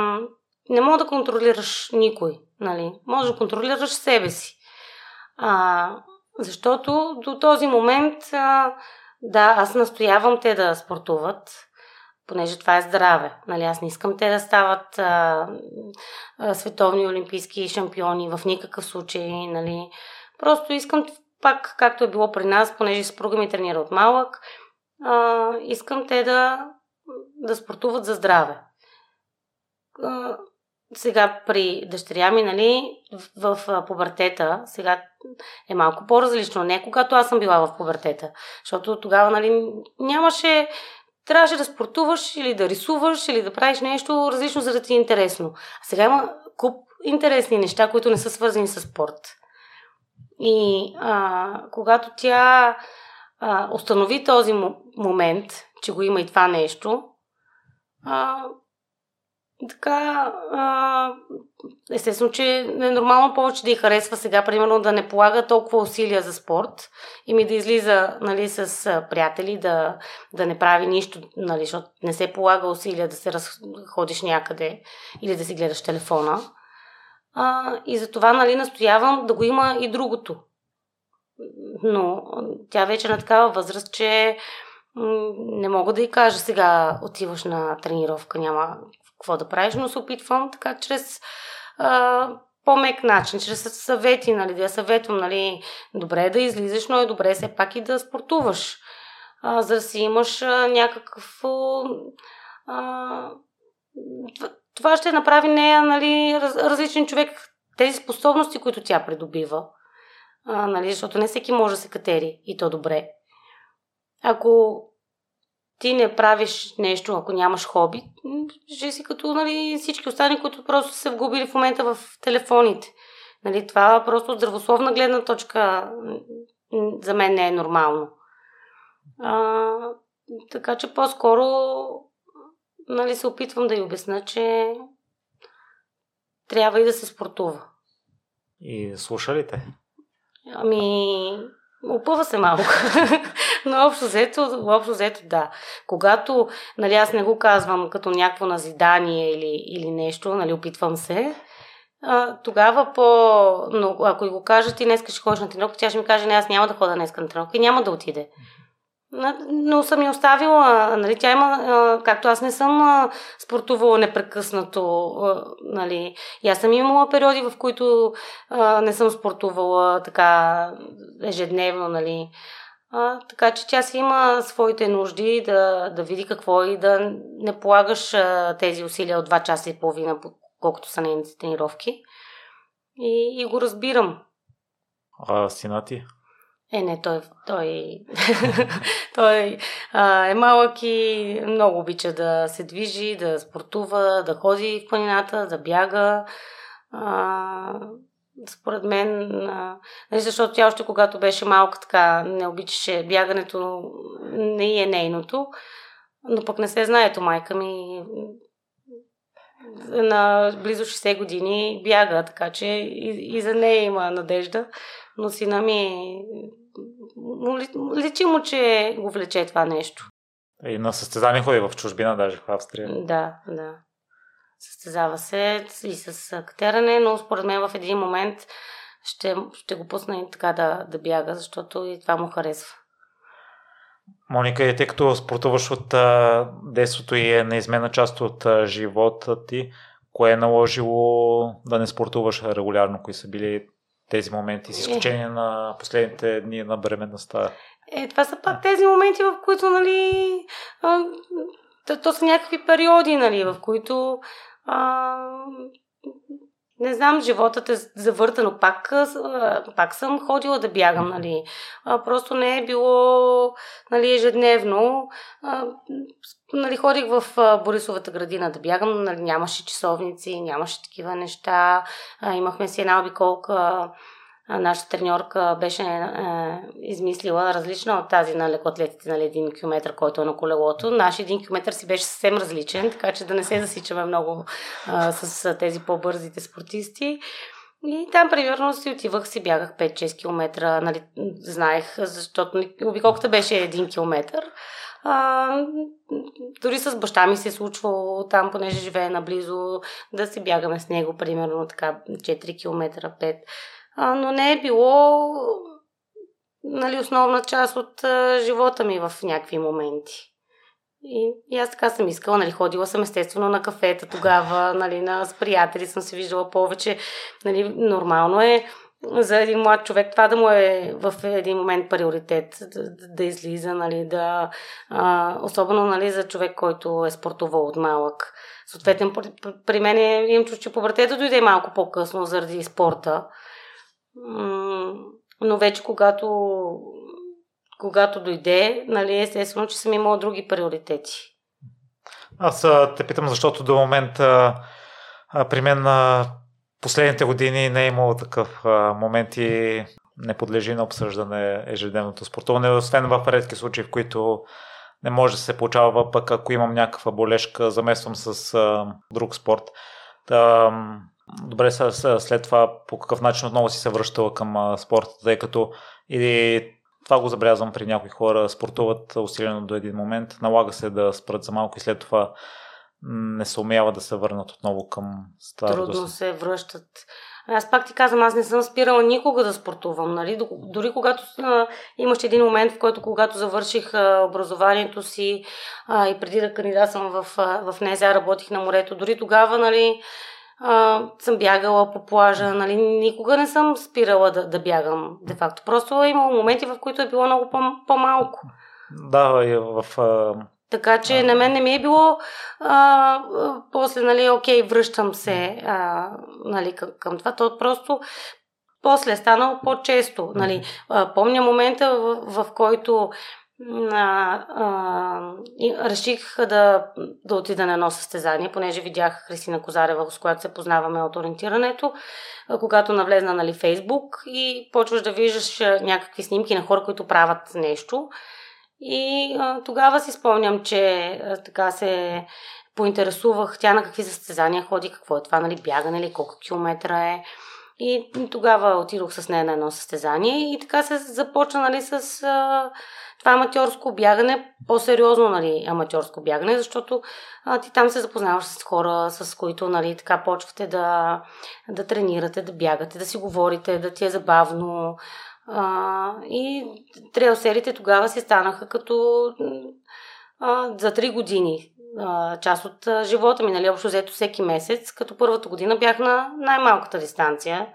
не мога да контролираш никой. Нали? Може да контролираш себе си. А, защото до този момент, а, да, аз настоявам те да спортуват, понеже това е здраве. Нали, аз не искам те да стават а, а, световни олимпийски шампиони в никакъв случай. Нали. Просто искам пак, както е било при нас, понеже съпруга ми тренира от малък, а, искам те да, да спортуват за здраве. Сега при дъщеря ми, нали, в, в пубертета, сега е малко по-различно. Не когато аз съм била в пубертета. Защото тогава, нали, нямаше трябваше да спортуваш или да рисуваш или да правиш нещо различно, за да ти е интересно. А сега има куп интересни неща, които не са свързани с спорт. И а, когато тя а, установи този момент, че го има и това нещо, а, така, а, естествено, че е нормално повече да й харесва сега, примерно, да не полага толкова усилия за спорт и ми да излиза нали, с приятели, да, да не прави нищо, нали, защото не се полага усилия да се разходиш някъде или да си гледаш телефона. А, и за това, нали, настоявам да го има и другото. Но тя вече е на такава възраст, че не мога да й кажа сега отиваш на тренировка, няма какво да правиш, но се опитвам така чрез а, по-мек начин, чрез съвети, нали, да я съветвам, нали, добре е да излизаш, но е добре все пак и да спортуваш, а, за да си имаш а, някакъв... А, това ще направи нея, нали, раз, различен човек, тези способности, които тя придобива, а, нали, защото не всеки може да се катери и то добре. Ако ти не правиш нещо, ако нямаш хоби, ще си като нали, всички останали, които просто са вгубили в момента в телефоните. Нали, това просто от здравословна гледна точка за мен не е нормално. А, така че по-скоро нали, се опитвам да й обясна, че трябва и да се спортува. И слуша ли те? Ами, опъва се малко. Но общо взето, общо взето да. Когато, нали, аз не го казвам като някакво назидание или, или нещо, нали, опитвам се, а, тогава по... Но ако го кажа, ти днес ще ходиш на тренировка, тя ще ми каже, не, аз няма да хода днес на тренировка и няма да отиде. Но съм я оставила, нали, тя има, както аз не съм спортувала непрекъснато, нали, и аз съм имала периоди, в които не съм спортувала така ежедневно, нали, а, така че тя си има своите нужди да, да види какво и да не полагаш а, тези усилия от 2 часа и половина, колкото са нейните тренировки. И, и го разбирам. А сина ти? Е, не, той, той, той а, е малък и много обича да се движи, да спортува, да ходи в планината, да бяга. А, според мен, нали, защото тя още когато беше малка така не обичаше бягането, не е нейното, но пък не се знаето майка ми на близо 60 години бяга, така че и, и за нея има надежда, но сина ми личи му, че го влече това нещо. И на състезание ходи в чужбина, даже в Австрия. Да, да. Състезава се и с катеране, но според мен в един момент ще, ще го пусна и така да, да бяга, защото и това му харесва. Моника, и тъй като спортуваш от а, детството и е неизменна част от а, живота ти, кое е наложило да не спортуваш регулярно? Кои са били тези моменти, с изключение е. на последните дни на бременността? Е, това са пак тези моменти, в които, нали, то, то са някакви периоди, нали, в които а, не знам, животът е завъртан, пак, пак съм ходила да бягам, нали. А, просто не е било, нали, ежедневно. А, нали, ходих в Борисовата градина да бягам, нали, нямаше часовници, нямаше такива неща. А, имахме си една обиколка нашата треньорка беше е, измислила различна от тази на лекоатлетите, нали, един километр, който е на колелото. Наш един километр си беше съвсем различен, така че да не се засичаме много а, с тези по-бързите спортисти. И там, примерно, си отивах, си бягах 5-6 км, нали, знаех, защото обиколката беше 1 км. А, дори с баща ми се е случвало там, понеже живее наблизо, да си бягаме с него, примерно така 4 км, 5 а, но не е било нали, основна част от а, живота ми в някакви моменти. И, и аз така съм искала, нали, ходила съм естествено на кафета тогава, нали, на, с приятели съм се виждала повече. Нали, нормално е за един млад човек това да му е в един момент приоритет, да, да излиза, нали, да, а, особено нали, за човек, който е спортувал от малък. Съответно, при мен е, имам чувство, че повъртето дойде малко по-късно заради спорта но вече когато, когато дойде, нали, естествено, че съм имала други приоритети. Аз те питам, защото до момента при мен на последните години не е имало такъв момент и не подлежи на обсъждане ежедневното спортуване, освен в редки случаи, в които не може да се получава, пък ако имам някаква болешка, замествам с а, друг спорт. Та, Добре, след това по какъв начин отново си се връщала към спорта, тъй като и това го забелязвам при някои хора, спортуват усилено до един момент, налага се да спрат за малко и след това не се умява да се върнат отново към старото Трудно се връщат. Аз пак ти казвам, аз не съм спирала никога да спортувам. Нали? Дори когато а, имаш един момент, в който когато завърших а, образованието си а, и преди да кандидатствам в, а, в НЕЗА, работих на морето, дори тогава нали, а, съм бягала по плажа. Нали? Никога не съм спирала да, да бягам, де факто. Просто е имало моменти, в които е било много по- по-малко. Да, и в а, така че на мен не ми е било а, после, нали, окей, връщам се а, нали, към, към това. То просто после е станало по-често. Нали. А, помня момента, в, в който а, а, и реших да, да отида на едно състезание, понеже видях Христина Козарева, с която се познаваме от ориентирането, когато навлезна нали, Фейсбук и почваш да виждаш някакви снимки на хора, които правят нещо. И а, тогава си спомням, че а, така се поинтересувах тя на какви състезания ходи, какво е това, нали, бягане ли, колко километра е. И тогава отидох с нея на едно състезание и така се започна нали, с а, това аматьорско бягане, по-сериозно нали, аматьорско бягане, защото а, ти там се запознаваш с хора, с които нали, така почвате да, да тренирате, да бягате, да си говорите, да ти е забавно, а, и трейлсерите тогава си станаха като а, за 3 години а, част от живота ми, нали, общо взето всеки месец, като първата година бях на най-малката дистанция.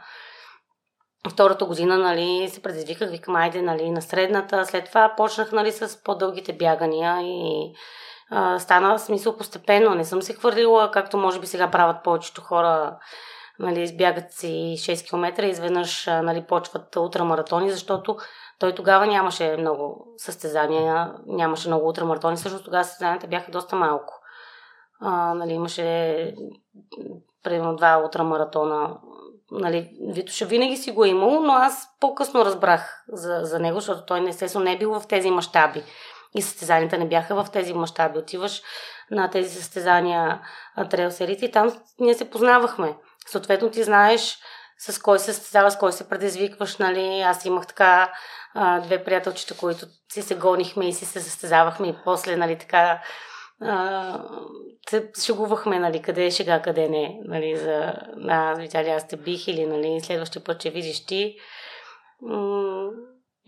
Втората година, нали, се предизвиках, викам, айде, нали, на средната. След това почнах, нали, с по-дългите бягания и а, стана смисъл постепенно. Не съм се хвърлила, както може би сега правят повечето хора нали, избягат си 6 км и изведнъж нали, почват утрамаратони, защото той тогава нямаше много състезания, нямаше много утрамаратони, всъщност тогава състезанията бяха доста малко. А, нали, имаше примерно два утрамаратона. Нали, Витоша винаги си го е имал, но аз по-късно разбрах за, за него, защото той естествено не е бил в тези мащаби. И състезанията не бяха в тези мащаби. Отиваш на тези състезания трейл серите и там ние се познавахме. Съответно ти знаеш с кой се състезава, с кой се предизвикваш, нали. Аз имах така а, две приятелчета, които си се гонихме и си се състезавахме и после, нали, така а, шегувахме, нали, къде е шега, къде не, нали, за, а, видя аз те бих или, нали, следващия път, че видиш ти.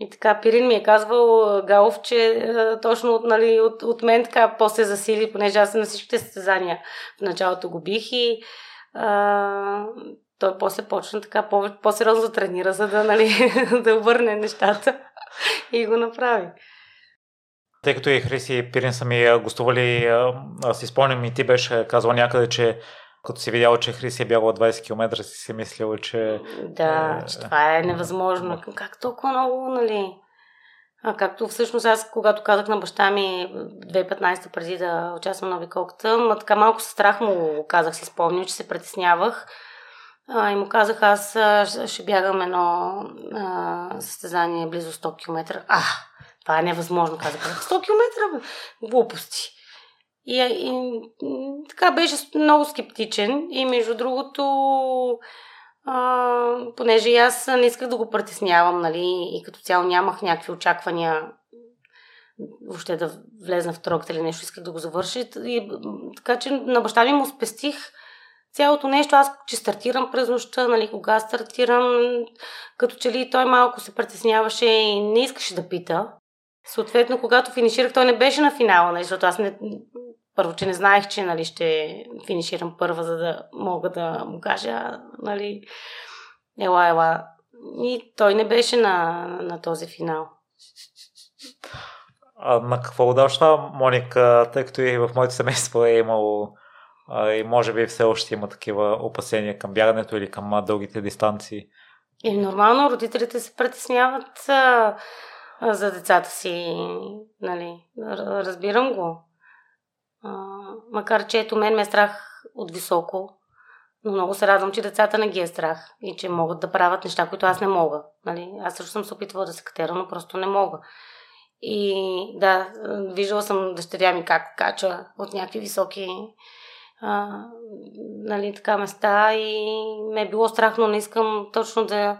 И така, Пирин ми е казвал, Галов, че точно от, нали, от, от мен така после засили, понеже аз на всичките състезания в началото го бих и а, той после почна така по- по-сериозно тренира, за да, нали, да върне нещата и го направи. Тъй като и Хриси и Пирин са ми гостували, аз си спомням и ти беше казал някъде, че като си видяла, че Хриси е бягала 20 км, си си мислила, че... Да, е, че това е невъзможно. Как толкова много, нали? А както всъщност аз, когато казах на баща ми 2015 преди да участвам на обиколката, ма така малко със страх му казах, си спомням, че се притеснявах. А, и му казах, аз ще бягам едно а, състезание близо 100 км. А, това е невъзможно, казах. 100 км? Глупости. И, и, така беше много скептичен и между другото а, понеже и аз не исках да го притеснявам, нали, и като цяло нямах някакви очаквания въобще да влезна в трогата или нещо, исках да го завърши. И, така че на баща ми му спестих цялото нещо. Аз, че стартирам през нощта, нали, кога стартирам, като че ли той малко се притесняваше и не искаше да пита. Съответно, когато финиширах, той не беше на финала, нали, защото аз не, първо, че не знаех, че нали, ще финиширам първа, за да мога да му кажа, нали, ела, ела. И той не беше на, на този финал. А на какво удължава, Моника, тъй като и в моето семейство е имало а, и може би все още има такива опасения към бягането или към дългите дистанции? И нормално родителите се притесняват а, за децата си, нали, разбирам го. А, макар, че ето мен ме е страх от високо, но много се радвам, че децата не ги е страх и че могат да правят неща, които аз не мога. Нали? Аз също съм се опитвала да се катера, но просто не мога. И да, виждала съм дъщеря ми как кача от някакви високи а, нали, така места и ме е било страх, но не искам точно да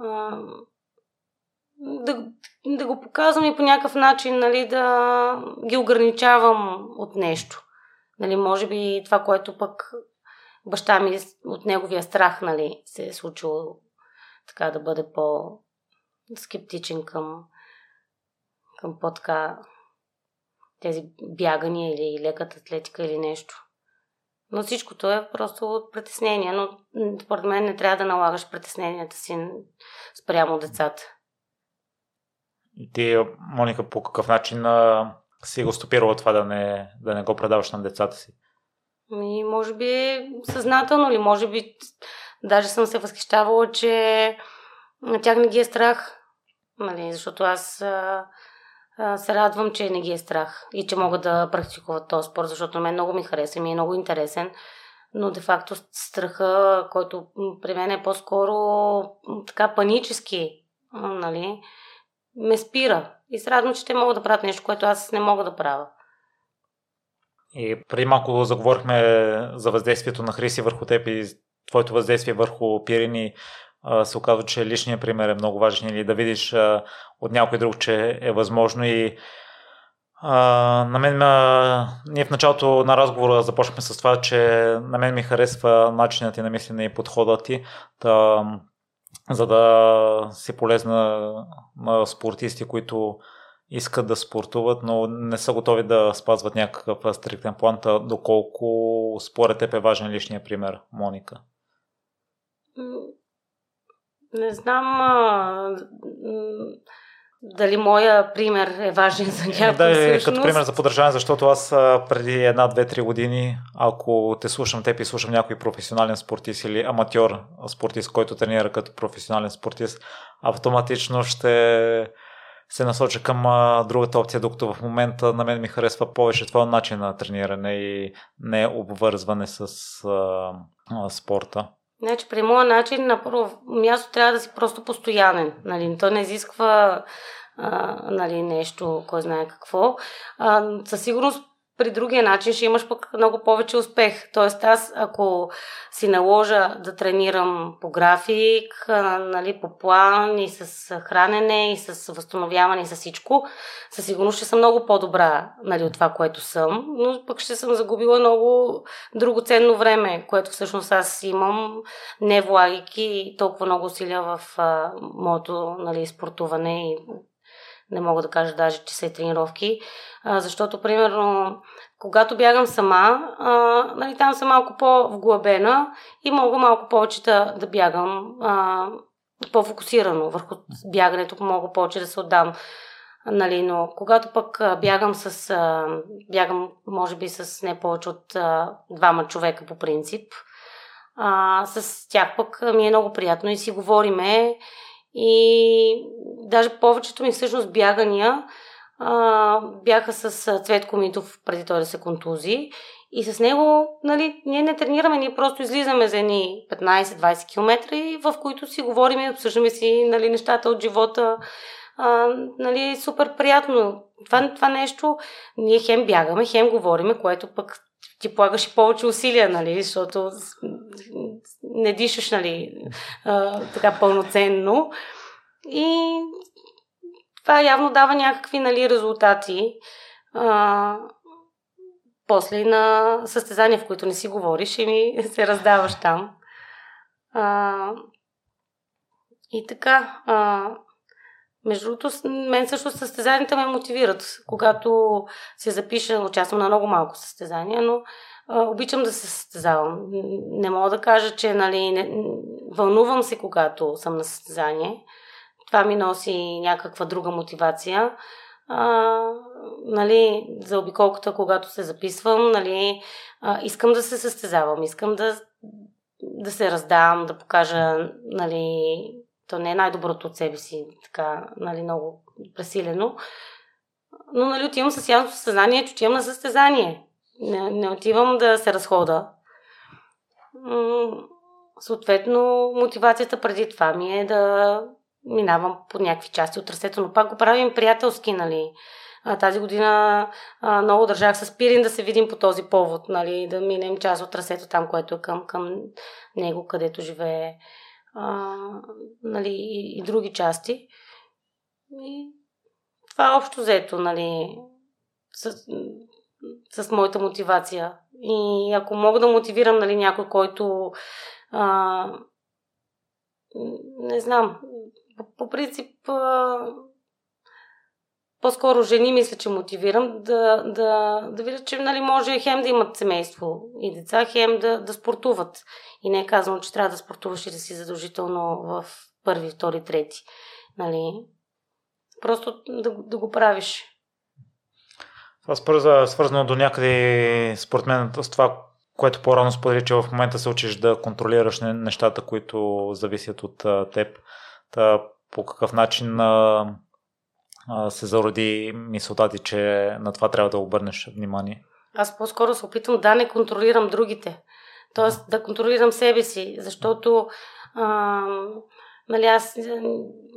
а, да, да го показвам и по някакъв начин, нали, да ги ограничавам от нещо. Нали, може би това, което пък баща ми от неговия страх нали, се е случило така да бъде по-скептичен към, към по-така тези бягания или леката атлетика или нещо. Но всичкото е просто от притеснение. Но според мен не трябва да налагаш притесненията си спрямо децата. И ти, Моника, по какъв начин а, си го стопирала това да не, да не го предаваш на децата си? Ми, може би съзнателно ли, може би даже съм се възхищавала, че на тях не ги е страх. Нали, защото аз а, се радвам, че не ги е страх и че могат да практикуват този спорт, защото мен много ми хареса и ми е много интересен. Но де-факто страха, който при мен е по-скоро така панически, нали, ме спира. И се радвам, че те могат да правят нещо, което аз не мога да правя. И преди малко заговорихме за въздействието на Хриси върху теб и твоето въздействие върху Пирини. Се оказва, че личният пример е много важен или да видиш от някой друг, че е възможно и на мен, ние в началото на разговора започнахме с това, че на мен ми харесва начинът ти на мислене и подходът ти, за да си полезна на спортисти, които искат да спортуват, но не са готови да спазват някакъв стриктен план. Доколко според теб е важен личния пример, Моника? Не знам а, дали моя пример е важен за някой. Да, е като пример за поддържане, защото аз преди една, две, три години, ако те слушам теб и слушам някой професионален спортист или аматьор спортист, който тренира като професионален спортист, автоматично ще се насоча към а, другата опция, докато в момента на мен ми харесва повече това начин на трениране и не обвързване с а, а, спорта. Значи, при моя начин, на първо място трябва да си просто постоянен. Нали? То не изисква а, нали, нещо, кой знае какво. А, със сигурност при другия начин ще имаш пък много повече успех. Тоест аз, ако си наложа да тренирам по график, нали, по план и с хранене и с възстановяване и с всичко, със сигурност ще съм много по-добра нали, от това, което съм, но пък ще съм загубила много друго ценно време, което всъщност аз имам, не влагайки толкова много усилия в а, моето нали, спортуване и не мога да кажа даже, че са и тренировки, а, защото, примерно, когато бягам сама, а, нали, там съм малко по-вглъбена и мога малко повече да, да бягам а, по-фокусирано върху бягането, мога повече да се отдам. Нали, но когато пък бягам с, а, бягам може би с не повече от а, двама човека по принцип, а, с тях пък ми е много приятно и си говориме и даже повечето ми всъщност бягания а, бяха с Цветко Митов преди той да се контузи. И с него, нали, ние не тренираме, ние просто излизаме за едни 15-20 км, в които си говорим и обсъждаме си нали, нещата от живота. А, нали, супер приятно. Това, това нещо, ние хем бягаме, хем говориме, което пък ти полагаш и повече усилия, нали, защото не дишаш, нали, а, така пълноценно. И това явно дава някакви, нали, резултати. А, после на състезания, в които не си говориш и ми се раздаваш там. А, и така, а, между другото, мен също състезанията ме мотивират. Когато се запиша, участвам на много малко състезания, но а, обичам да се състезавам. Не мога да кажа, че нали, не, вълнувам се, когато съм на състезание. Това ми носи някаква друга мотивация. А, нали, за обиколката, когато се записвам, нали, а, искам да се състезавам, искам да, да се раздавам, да покажа, нали, то не е най-доброто от себе си, така, нали, много пресилено. Но, нали, отивам с ясното съзнание, че отивам на състезание. Не, не отивам да се разхода. Съответно, мотивацията преди това ми е да минавам по някакви части от трасето, но пак го правим приятелски, нали. Тази година много държах с Пирин да се видим по този повод, нали, да минем част от трасето там, което е към, към него, където живее а, нали, и, и други части. И това е общо взето, нали, с, с моята мотивация И ако мога да мотивирам нали, някой, който а, не знам, по, принцип по-скоро жени мисля, че мотивирам да, да, да видят, че нали, може хем да имат семейство и деца, хем да, да спортуват. И не е казано, че трябва да спортуваш и да си задължително в първи, втори, трети. Нали? Просто да, да го правиш. Това спърза, свързано до някъде, според с това, което по-рано сподели, че в момента се учиш да контролираш нещата, които зависят от теб. Та, по какъв начин а, а, се зароди мисълта ти, че на това трябва да обърнеш внимание? Аз по-скоро се опитвам да не контролирам другите. Тоест да контролирам себе си, защото а, нали, аз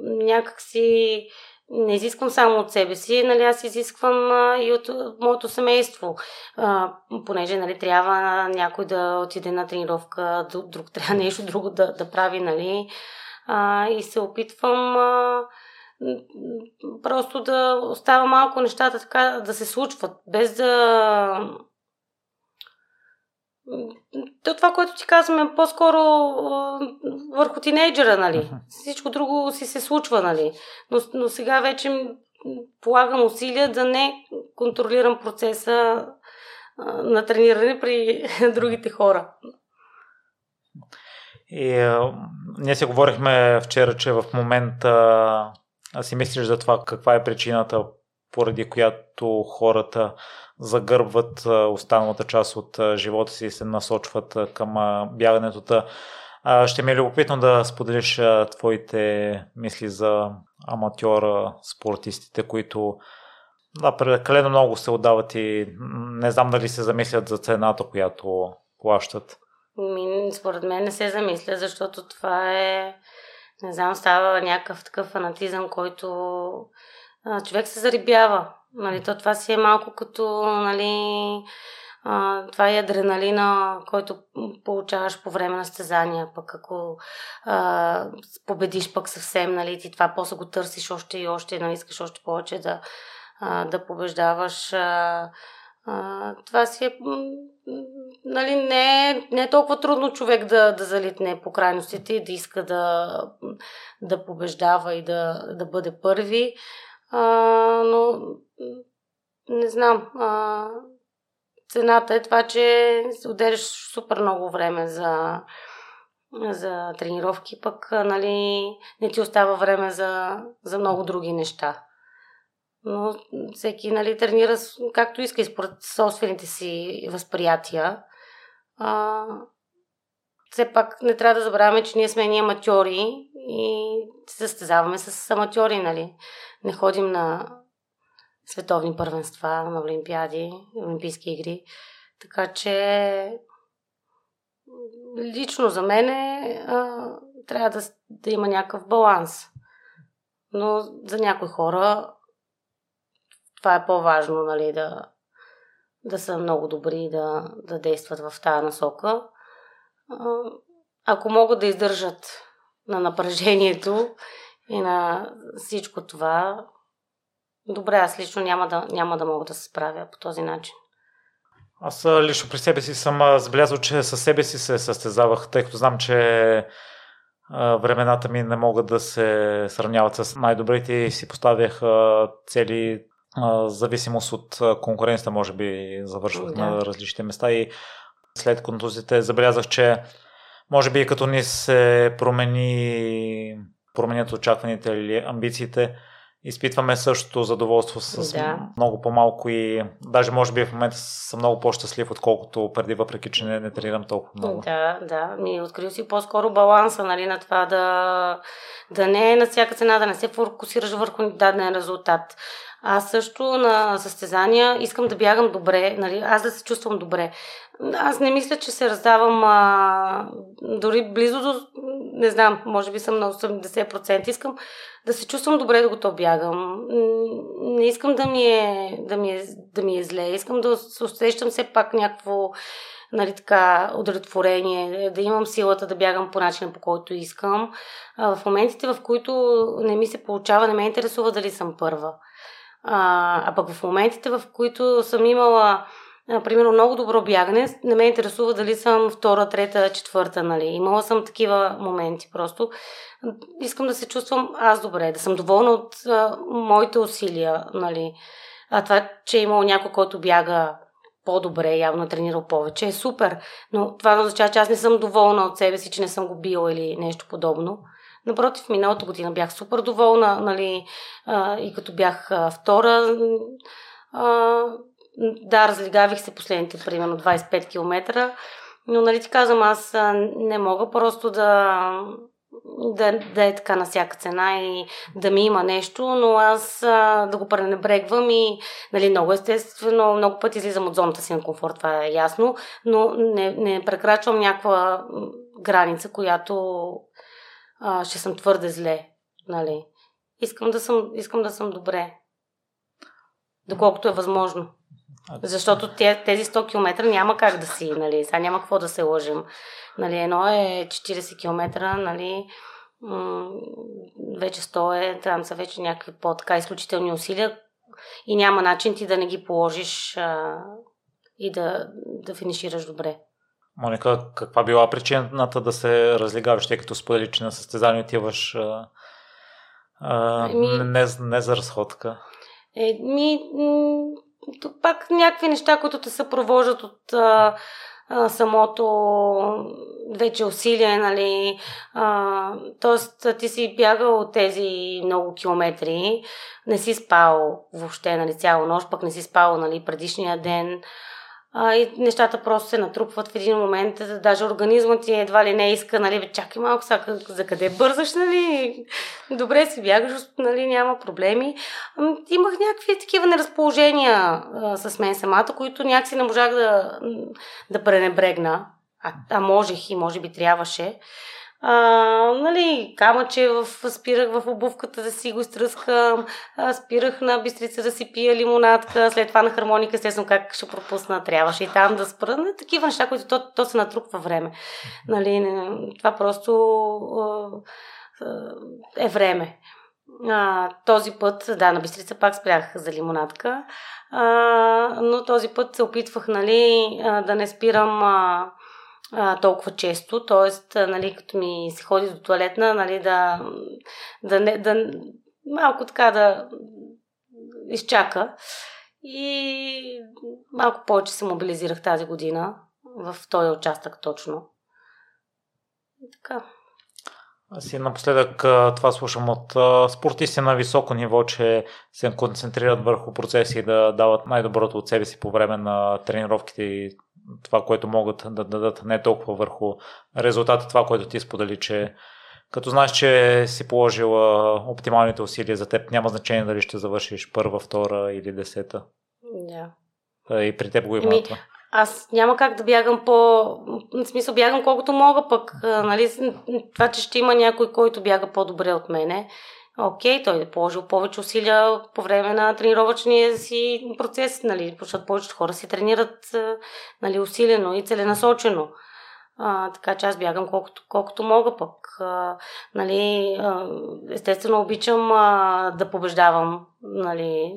някак си не изисквам само от себе си, нали, аз изисквам а, и от, от моето семейство. А, понеже нали, трябва някой да отиде на тренировка, друг, друг трябва нещо друго да, да прави, нали. А, и се опитвам а, просто да остава малко нещата така да се случват, без да то това, което ти казвам е по-скоро върху тинейджера, нали? Всичко друго си се случва, нали? Но, но сега вече полагам усилия да не контролирам процеса на трениране при другите хора. И а, ние си говорихме вчера, че в момента си мислиш за това каква е причината, поради която хората загърбват останалата част от живота си и се насочват към бягането. Ще ми е любопитно да споделиш твоите мисли за аматьора, спортистите, които да, прекалено много се отдават и не знам дали се замислят за цената, която плащат. Ми, според мен не се замисля, защото това е не знам, става някакъв такъв фанатизъм, който а, човек се зарибява. Нали, то това си е малко като, нали, а, това е адреналина, който получаваш по време на стезания, пък ако а, победиш пък съвсем, нали, ти това после го търсиш още и още, нали, искаш още повече да, а, да побеждаваш. А, а, това си е нали, не, е, не е толкова трудно човек да, да залитне по крайностите и да иска да, да побеждава и да, да бъде първи. А, но не знам. А, цената е това, че отделяш супер много време за, за тренировки, пък нали, не ти остава време за, за много други неща. Но всеки нали, тренира както иска и според собствените си възприятия. А, все пак не трябва да забравяме, че ние сме ние аматьори и се състезаваме с аматьори, нали? Не ходим на световни първенства, на олимпиади, олимпийски игри. Така че лично за мен а, трябва да, да има някакъв баланс. Но за някои хора това е по-важно, нали, да, да са много добри и да, да действат в тази насока. Ако могат да издържат на напрежението и на всичко това, добре, аз лично няма да, няма да мога да се справя по този начин. Аз лично при себе си съм забелязал, че със себе си се състезавах, тъй като знам, че времената ми не могат да се сравняват с най-добрите и си поставях цели зависимост от конкуренцията, може би завършвах да. на различните места и след контузите забелязах, че може би като ни се промени, променят очакваните или амбициите, изпитваме същото задоволство с да. много по-малко и даже може би в момента съм много по-щастлив, отколкото преди, въпреки че не, не тренирам толкова много. Да, да. Ми открил си по-скоро баланса, нали, на това да, да не е на всяка цена, да не се фокусираш върху даден резултат. Аз също на състезания искам да бягам добре, нали, аз да се чувствам добре. Аз не мисля, че се раздавам а, дори близо до, не знам, може би съм на 80%. Искам да се чувствам добре, докато бягам. Не искам да ми е, да ми е, да ми е зле. Искам да се усещам все пак някакво нали, така, удовлетворение, да имам силата да бягам по начина, по който искам. А, в моментите, в които не ми се получава, не ме интересува дали съм първа. А, а пък в моментите, в които съм имала примерно много добро бягане, не ме интересува дали съм втора, трета, четвърта, нали. Имала съм такива моменти просто. Искам да се чувствам аз добре, да съм доволна от а, моите усилия, нали. А това, че е имало някой, който бяга по-добре, явно е тренирал повече, е супер. Но това не означава, че аз не съм доволна от себе си, че не съм го била или нещо подобно. Напротив, миналата година бях супер доволна, нали, а, и като бях а, втора, а, да, разлигавих се последните, примерно, 25 км, но, нали ти казвам, аз не мога просто да, да, да е така на всяка цена и да ми има нещо, но аз а, да го пренебрегвам и нали, много естествено, много пъти излизам от зоната си на комфорт, това е ясно, но не, не прекрачвам някаква граница, която а, ще съм твърде зле. Нали. Искам, да съм, искам да съм добре. Доколкото е възможно. Защото тези 100 км няма как да си, нали, сега няма какво да се лъжим. Нали, едно е 40 км, нали, м- вече 100 е, там са вече някакви по-така изключителни усилия и няма начин ти да не ги положиш а, и да, да финишираш добре. Моника, каква била причината да се разлигаваш, тъй като сподели, че на състезание отиваш а, а, ми... не, не за разходка? Е, ми, тук пак някакви неща, които те съпровождат от а, а, самото вече усилие, нали. А, тоест, ти си бягал тези много километри, не си спал въобще, нали, цяла нощ, пък не си спал, нали, предишния ден а, и нещата просто се натрупват в един момент. Даже организмът ти едва ли не иска, нали, бе, чакай малко, сега, за къде бързаш, нали, добре си бягаш, нали, няма проблеми. Имах някакви такива неразположения а, с мен самата, които някакси не можах да, да пренебрегна. А, а можех и може би трябваше. А, нали, камъче в, спирах в обувката да си го изтръскам, а, спирах на бистрица да си пия лимонадка, след това на хармоника, естествено как ще пропусна, трябваше и там да спра. Не, такива неща, които то, то се натрупва време. Нали, не, това просто а, е време. А, този път, да, на Бистрица пак спрях за лимонадка, а, но този път се опитвах, нали, а, да не спирам а, а, толкова често, т.е. Нали, като ми се ходи до туалетна, нали, да, да, не, да малко така да изчака. И малко повече се мобилизирах тази година в този участък точно. И така. Аз и напоследък това слушам от спортисти на високо ниво, че се концентрират върху процеси и да дават най-доброто от себе си по време на тренировките и това, което могат да дадат не толкова върху резултата, това, което ти сподели, че като знаеш, че си положила оптималните усилия за теб, няма значение дали ще завършиш първа, втора или десета. Да. И при теб го има това. Аз няма как да бягам по... В смисъл, бягам колкото мога, пък нали, това, че ще има някой, който бяга по-добре от мене, окей, той е положил повече усилия по време на тренировъчния си процес, нали, защото повечето хора си тренират нали, усилено и целенасочено. А, така че аз бягам колкото, колкото мога пък. А, нали, естествено обичам а, да побеждавам. Нали,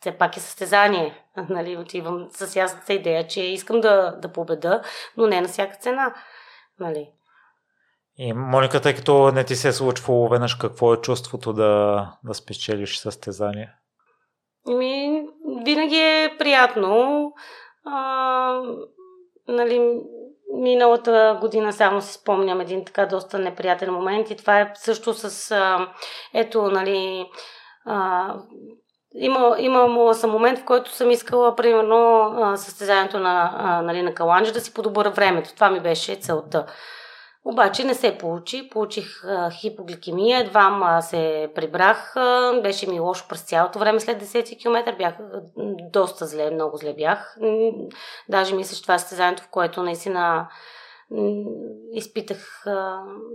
все пак е състезание. Нали, отивам с ясната идея, че искам да, да победа, но не на всяка цена. Нали. И Моника, тъй като не ти се е случвало веднъж, какво е чувството да, да спечелиш състезание? Ми, винаги е приятно. А, нали, миналата година само си спомням един така доста неприятен момент и това е също с а, ето, нали, а, има, имала съм момент, в който съм искала, примерно, състезанието на, а, нали, на Каланджи да си подобра времето. Това ми беше целта. Обаче не се получи. Получих а, хипогликемия, едва се прибрах. А, беше ми лошо през цялото време след 10 км. Бях доста зле, много зле бях. Даже мисля, че това е състезанието, в което наистина изпитах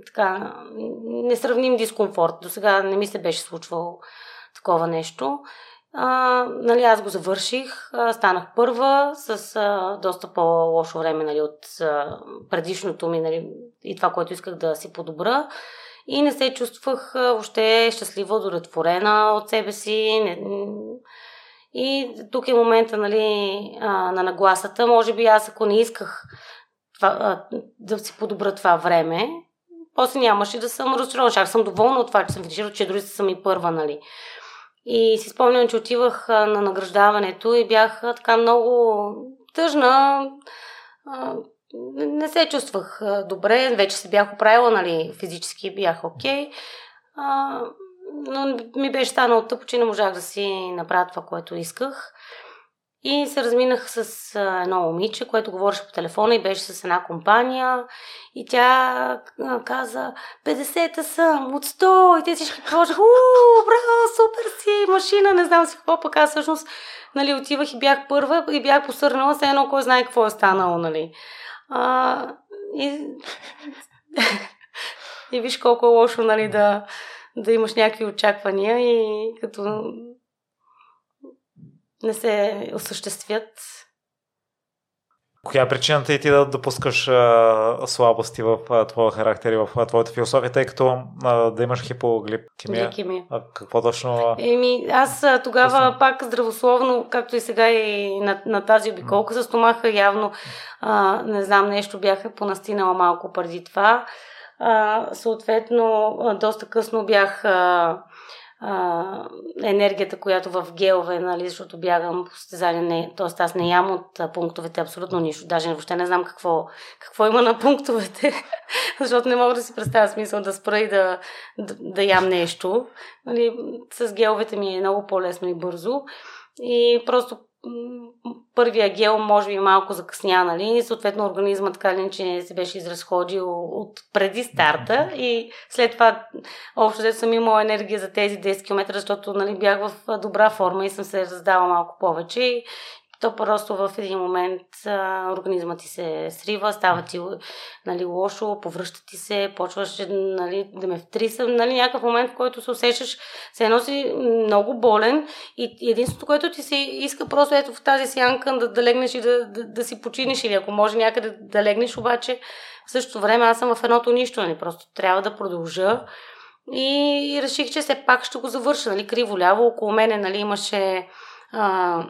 така несравним дискомфорт. До сега не ми се беше случвало такова нещо. А, нали, аз го завърших, станах първа с а, доста по-лошо време нали, от а, предишното ми нали, и това, което исках да си подобра. И не се чувствах а, въобще щастлива, удовлетворена от себе си. Не, И тук е момента нали, а, на нагласата. Може би аз, ако не исках това, а, да си подобра това време, после нямаше да съм разочарована. Аз съм доволна от това, че съм финиширала, че дори съм и първа, нали. И си спомням, че отивах на награждаването и бях така много тъжна. Не се чувствах добре, вече се бях оправила, нали, физически бях окей. Okay но ми беше станало тъпо, че не можах да си направя това, което исках. И се разминах с едно момиче, което говореше по телефона и беше с една компания. И тя каза, 50-та съм, от 100. И те всички кажаха, уу, браво, супер си, машина, не знам си какво. Пък аз всъщност нали, отивах и бях първа и бях посърнала се едно, кой знае какво е станало. Нали. А, и... и виж колко е лошо нали, да, да имаш някакви очаквания и като не се осъществят. Коя е причината и ти да допускаш а, слабости в а, твоя характер и в а, твоята философия, тъй като а, да имаш хипогликемия? Гликемия. А, какво точно? Еми, аз а, тогава Точно. пак здравословно, както и сега и на, на тази обиколка с стомаха, явно, а, не знам, нещо бях понастинала малко преди това. А, съответно, доста късно бях а, енергията, която в гелове, нали, защото бягам по състезание, т.е. аз не ям от пунктовете абсолютно нищо, даже въобще не знам какво, какво има на пунктовете, защото не мога да си представя смисъл да спра и да, да, да ям нещо. Нали, с геловете ми е много по-лесно и бързо и просто първия гел може би малко закъсня, нали? И съответно организма така ли, че се беше изразходил от преди старта. И след това общо съм имала енергия за тези 10 км, защото нали, бях в добра форма и съм се раздала малко повече. и то просто в един момент а, организма ти се срива, става ти нали, лошо, повръща ти се, почваш нали, да ме втриса. Нали, някакъв момент, в който се усещаш, се едно си много болен и единството, което ти се иска просто ето в тази сянка да, да легнеш и да, да, да си починиш или ако може някъде да легнеш, обаче в същото време аз съм в едното нищо, нали, просто трябва да продължа. И, и реших, че все пак ще го завърша, нали, криво-ляво. Около мене, нали, имаше а,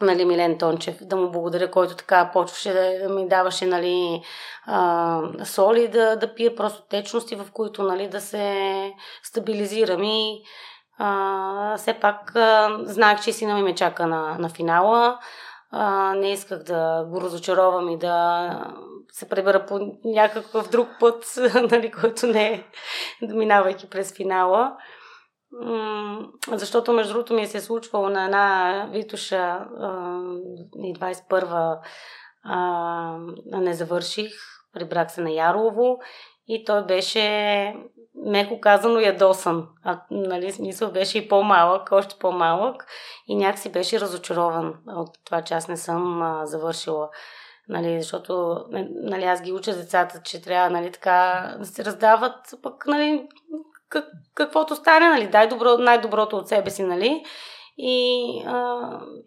нали, Милен Тончев, да му благодаря, който така почваше да, ми даваше нали, а, соли да, да пия просто течности, в които нали, да се стабилизирам и а, все пак а, знаех, че сина ми ме чака на, на финала. А, не исках да го разочаровам и да се пребера по някакъв друг път, нали, който не е минавайки през финала защото, между другото, ми се е случвало на една Витуша и 21-а не завърших, прибрах се на Ярово и той беше, меко казано, ядосан. А, нали, смисъл беше и по-малък, още по-малък и някакси беше разочарован от това, че аз не съм а, завършила. Нали, защото нали, аз ги уча децата, че трябва нали, така да се раздават, пък нали, как, каквото стане, нали, дай добро, най-доброто от себе си, нали. И а,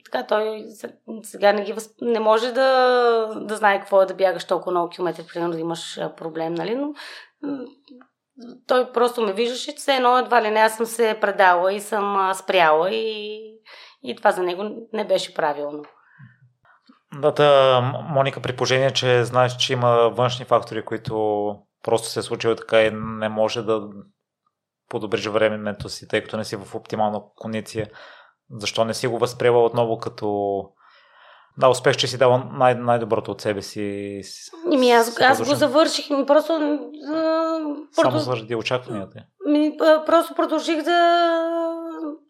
така той сега не, ги въз... не може да, да знае какво е да бягаш толкова много километри, примерно да имаш проблем, нали, но той просто ме виждаше, че все едно едва ли не аз съм се предала и съм спряла и, и това за него не беше правилно. Да, да, Моника, при положение, че знаеш, че има външни фактори, които просто се случило така и не може да подобриш времето си, тъй като не си в оптимална кондиция. Защо не си го възприела отново като да, успех, че си дала най- най-доброто от себе си. Ми, аз, аз го завърших, ми просто... А, Само заради очакванията. Ми, просто продължих да...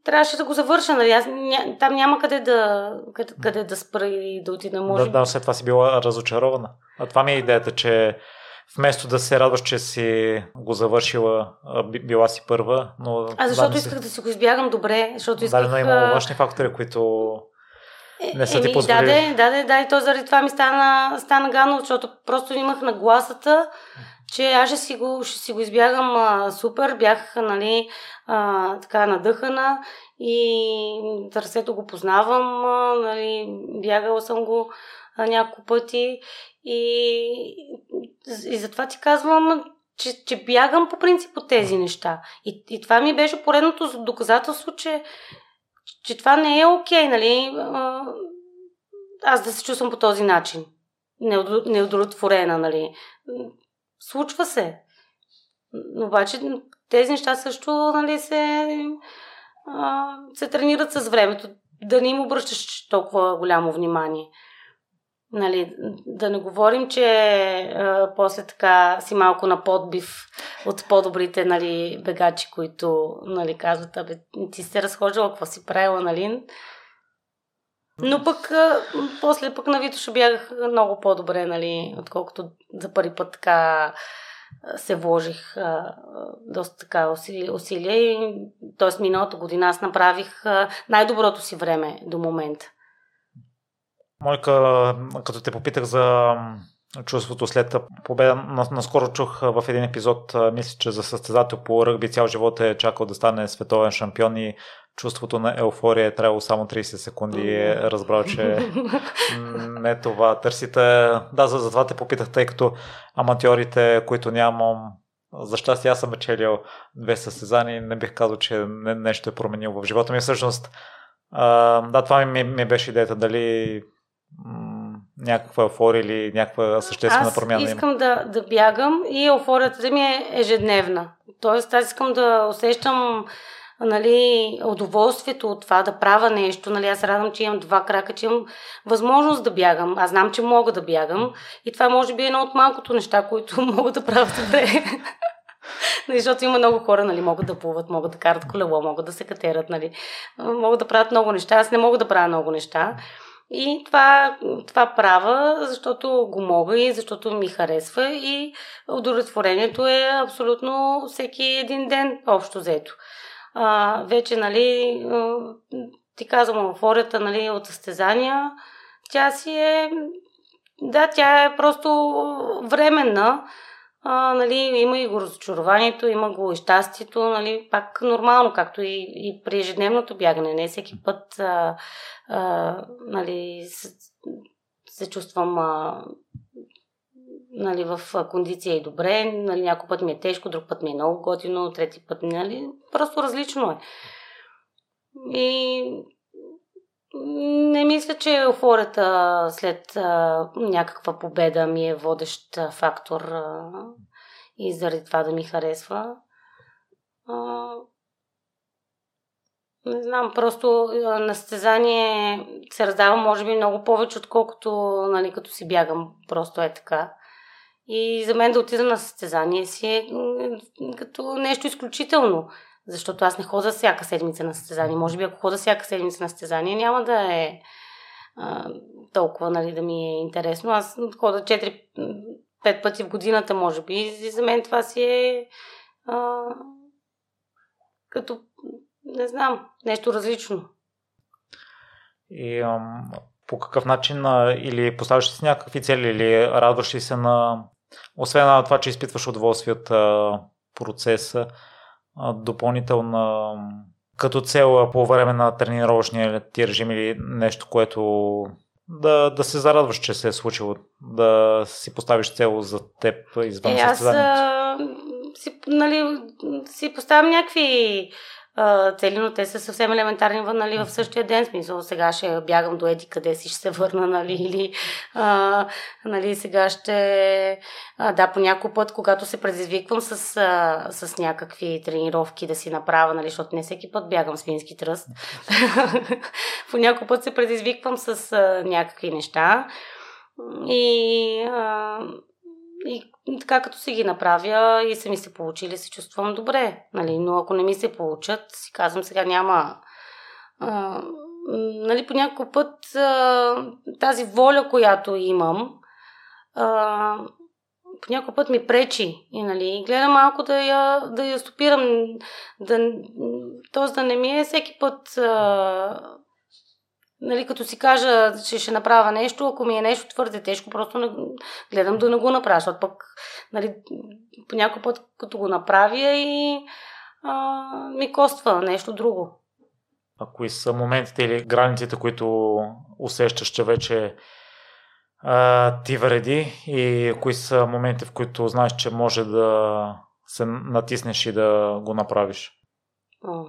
Трябваше да го завърша, нали? Аз, ня... Там няма къде да, къде, къде да спра и да отида, може. Да, да, след това си била разочарована. А това ми е идеята, че вместо да се радваш, че си го завършила, била си първа, но... А защото да, исках да си го избягам добре, защото исках... Да, но има външни фактори, които не са ти позволили. Да, да, да, да, и то заради това ми стана, стана гадно, защото просто имах нагласата, че аз ще си го, ще си го избягам а, супер, бях, нали, а, така надъхана и търсето го познавам, а, нали, бягала съм го няколко пъти и, и затова ти казвам, че, че бягам по принцип от тези неща. И, и това ми беше поредното доказателство, че, че това не е окей, нали? Аз да се чувствам по този начин. Неудовлетворена, нали? Случва се. Но обаче тези неща също нали, се, а, се тренират с времето. Да не им обръщаш толкова голямо внимание. Нали, да не говорим, че а, после така си малко на подбив от по-добрите нали, бегачи, които нали, казват, абе, ти се разхождала, какво си правила, нали? Но пък, а, после пък на Витоша бягах много по-добре, нали, отколкото за първи път така се вложих а, доста така усилия и т.е. миналата година аз направих а, най-доброто си време до момента. Мойка, като те попитах за чувството след победа, наскоро чух в един епизод, мисля, че за състезател по ръгби цял живот е чакал да стане световен шампион и чувството на еуфория е трябвало само 30 секунди и е разбрал, че не това търсите. Да, за, за това те попитах, тъй като аматьорите, които нямам за щастие аз съм печелил две състезания и не бих казал, че нещо е променил в живота ми. Всъщност, а, да, това ми, ми беше идеята, дали м- някаква еуфория или някаква съществена аз промяна Аз искам да, да бягам и еуфорията ми е ежедневна. Тоест, аз искам да усещам нали, удоволствието от това да правя нещо. Нали, аз радвам, че имам два крака, че имам възможност да бягам. Аз знам, че мога да бягам. И това може би е едно от малкото неща, които мога да правя добре. нали, защото има много хора, нали, могат да плуват, могат да карат колело, могат да се катерат, нали, могат да правят много неща. Аз не мога да правя много неща. И това, това правя, защото го мога и защото ми харесва и удовлетворението е абсолютно всеки един ден общо взето а, вече, нали, ти казвам, еуфорията, нали, от състезания, тя си е, да, тя е просто временна, а, нали, има и го разочарованието, има го и щастието, нали, пак нормално, както и, и при ежедневното бягане. Не всеки път а, а, нали, се, се чувствам а, нали, в кондиция и добре, нали, някой път ми е тежко, друг път ми е много готино, трети път, нали, просто различно е. И не мисля, че еуфорията след а, някаква победа ми е водещ фактор а, и заради това да ми харесва. А, не знам, просто на състезание се раздава може би много повече, отколкото нали, като си бягам. Просто е така. И за мен да отида на състезание си е като нещо изключително. Защото аз не хода всяка седмица на състезание. Може би ако хода всяка седмица на състезание, няма да е а, толкова нали, да ми е интересно. Аз хода 4-5 пъти в годината, може би. И за мен това си е а, като, не знам, нещо различно. И ам, по какъв начин а, или поставяш си някакви цели или радваш ли се на освен на това, че изпитваш удоволствие от процеса, допълнителна като цел по време на тренировъчния ти режим или нещо, което да, да се зарадваш, че се е случило, да си поставиш цел за теб извън е, състезанието? Аз си, нали, си поставям някакви цели, но те са съвсем елементарни нали, в същия ден. Смисъл, сега ще бягам до еди къде си, ще се върна, нали, или а, нали, сега ще... А, да, по някой път, когато се предизвиквам с, а, с някакви тренировки да си направя, нали, защото не всеки път бягам свински тръст. по някой път се предизвиквам с а, някакви неща. И а, и така като си ги направя и са ми се получили, се чувствам добре. Нали? Но ако не ми се получат, си казвам сега няма... А, нали, по някой път а, тази воля, която имам, а, по някой път ми пречи. И нали, гледам малко да я, да я стопирам, да, т.е. да не ми е всеки път а, нали, като си кажа, че ще направя нещо, ако ми е нещо твърде тежко, просто не, гледам да не го направя, защото пък нали, по някой път като го направя и а, ми коства нещо друго. А кои са моментите или границите, които усещаш, че вече а, ти вреди и кои са моментите, в които знаеш, че може да се натиснеш и да го направиш? О,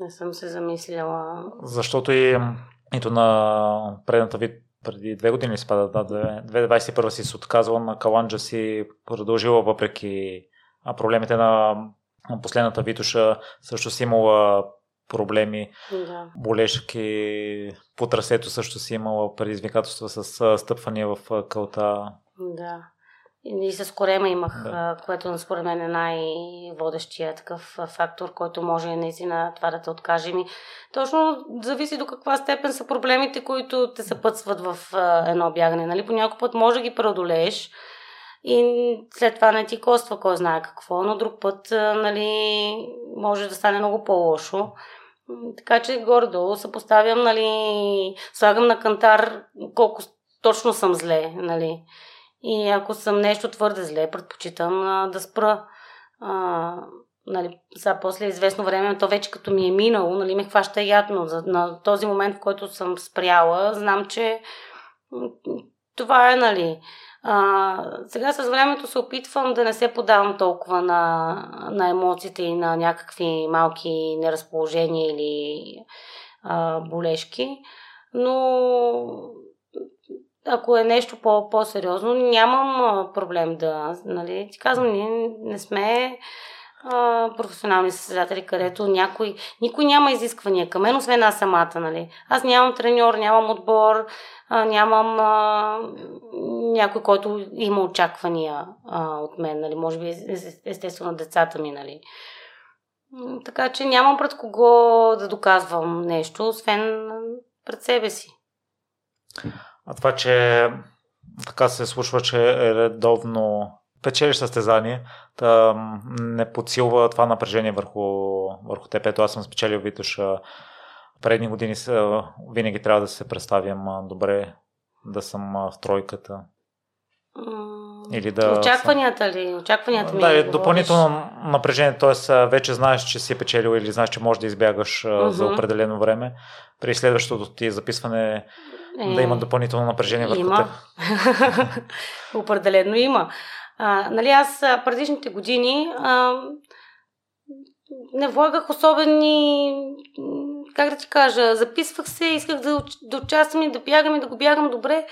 Не съм се замислила. Защото и ито на предната вид преди две години спада, да, 2021 си се отказала на Каланджа си продължила въпреки проблемите на последната Витуша също си имала проблеми, да. болешки, по трасето също си имала предизвикателства с стъпвания в кълта. Да. И с корема имах, да. което според мен е най-водещия такъв фактор, който може наистина това да те откаже. Ми, точно зависи до каква степен са проблемите, които те съпътстват в едно бягане. Нали? По някой път може да ги преодолееш и след това не ти коства кой знае какво, но друг път нали, може да стане много по-лошо. Така че горе-долу се поставям, нали, слагам на кантар колко точно съм зле, нали. И ако съм нещо твърде зле, предпочитам а, да спра. А, нали, сега после известно време, то вече като ми е минало, нали, ме хваща ядно. За, на този момент, в който съм спряла, знам, че това е, нали. А, сега с времето се опитвам да не се подавам толкова на, на емоциите и на някакви малки неразположения или а, болешки, но ако е нещо по- по-сериозно, нямам проблем да, нали, ти казвам, ние не сме професионални състезатели, където някой, никой няма изисквания към мен, освен аз самата, нали. Аз нямам треньор, нямам отбор, нямам някой, който има очаквания от мен, нали, може би естествено децата ми, нали. Така че нямам пред кого да доказвам нещо, освен пред себе си. А това, че така се случва, че е редовно печелиш състезание, да не подсилва това напрежение върху, върху теб. Ето аз съм спечелил Витош предни години, винаги трябва да се представям добре, да съм в тройката. Или да... Очакванията ли? Очакванията ми Да, е допълнително напрежение, т.е. вече знаеш, че си печелил или знаеш, че можеш да избягаш uh-huh. за определено време. При следващото ти записване е... да има допълнително напрежение върху има. теб. Определено има. А, нали, аз предишните години а, не влагах особени, как да ти кажа, записвах се, исках да, да участвам и да бягам и да го бягам добре,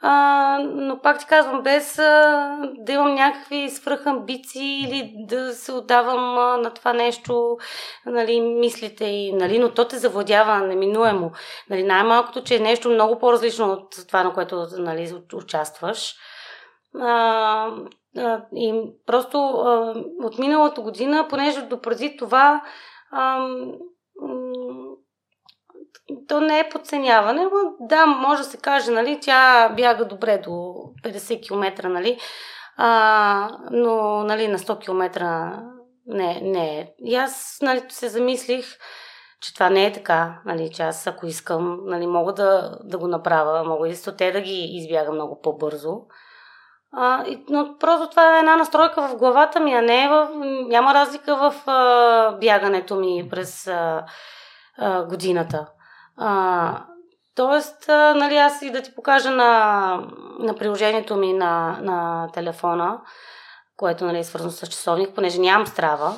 а, но пак ти казвам, без а, да имам някакви свръхамбиции или да се отдавам а, на това нещо, нали, мислите и, нали, но то те завладява неминуемо. Нали, най-малкото, че е нещо много по-различно от това, на което нали, участваш. А, а, и просто а, от миналата година, понеже допреди това а, то не е подценяване, но да, може да се каже, нали, тя бяга добре до 50 км, нали, а, но нали, на 100 км не, не е. И аз нали, се замислих, че това не е така, нали, че аз ако искам, нали, мога да, да го направя, мога и те да ги избяга много по-бързо. А, но просто това е една настройка в главата ми, а не е в, няма разлика в а, бягането ми през а, а, годината. А, тоест, а, нали, аз и да ти покажа на, на приложението ми на, на телефона, което нали, е свързано с часовник, понеже нямам страва.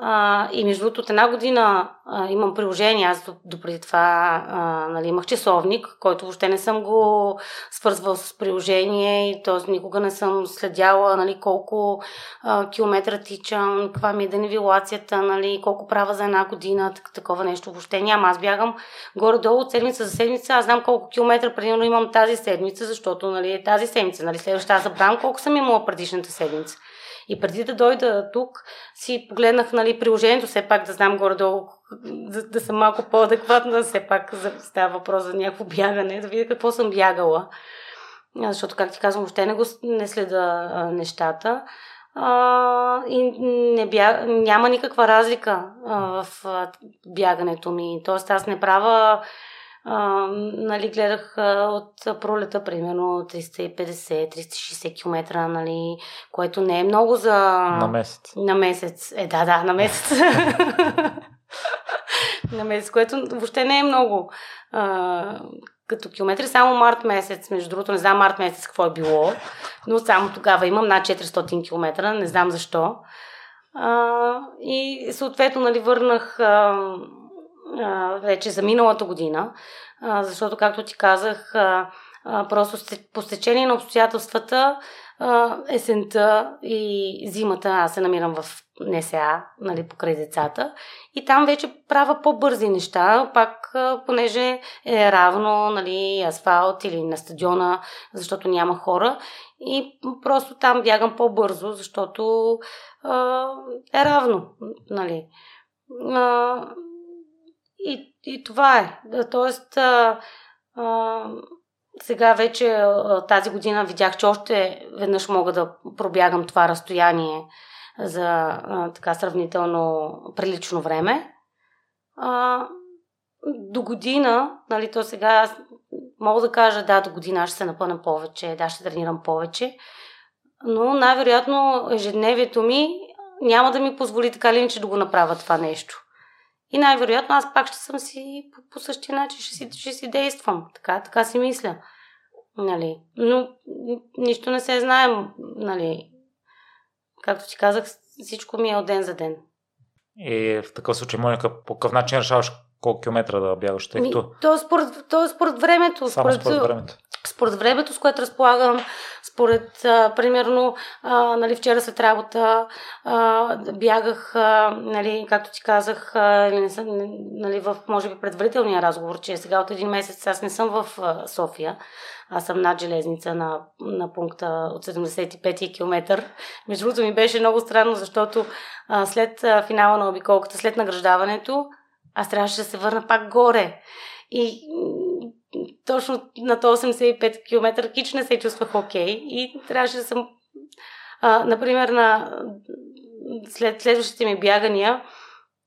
А, и между другото, от една година а, имам приложение. Аз допреди това а, нали, имах часовник, който въобще не съм го свързвал с приложение и т.е. никога не съм следяла нали, колко а, километра тичам, каква ми е денивилацията, нали, колко права за една година, так, такова нещо въобще няма. Аз бягам горе-долу от седмица за седмица. Аз знам колко километра примерно имам тази седмица, защото нали, е тази седмица. Нали, следващата забравям колко съм имала предишната седмица. И преди да дойда тук, си погледнах нали, приложението, все пак да знам горе-долу, да, да съм малко по-адекватна, все пак става въпрос за някакво бягане, да видя какво съм бягала. Защото, как ти казвам, въобще не, го, не следа а, нещата. А, и не бя, няма никаква разлика а, в а, бягането ми. Тоест, аз не правя а, нали, гледах а, от пролета примерно 350-360 км, нали, което не е много за... На месец. На месец. Е, да, да, на месец. на месец, което въобще не е много. А, като километри, само март месец, между другото, не знам март месец какво е било, но само тогава имам над 400 км, не знам защо. А, и съответно, нали, върнах а, а, вече за миналата година, защото, както ти казах, просто по стечение на обстоятелствата есента и зимата аз се намирам в НСА, нали, покрай децата. И там вече правя по-бързи неща, пак понеже е равно, нали, асфалт или на стадиона, защото няма хора. И просто там бягам по-бързо, защото е равно, нали. И, и това е. Тоест, а, а, сега вече тази година видях, че още веднъж мога да пробягам това разстояние за а, така сравнително прилично време. А, до година, нали, то сега аз мога да кажа, да, до година ще се напъна повече, да, ще тренирам повече, но най-вероятно ежедневието ми няма да ми позволи така ли, че да го направя това нещо. И най-вероятно аз пак ще съм си по, по същия начин, ще си, ще си действам. Така, така си мисля. Нали. Но нищо не се знаем. Нали. Както ти казах, всичко ми е от ден за ден. И в такъв случай, Моника, по какъв начин решаваш колко километра да бягаш, тъй като... То е според, то е според времето. Само според, според времето. Според времето, с което разполагам, според, а, примерно, а, нали, вчера след работа а, бягах, а, нали, както ти казах, а, не съм, нали, в, може би, предварителния разговор, че сега от един месец аз не съм в а, София. Аз съм над железница на, на пункта от 75 км. Между другото ми беше много странно, защото а, след а, финала на обиколката, след награждаването, аз трябваше да се върна пак горе. И точно на 85 км кич не се чувствах окей. Okay, и трябваше да съм... А, например, на след следващите ми бягания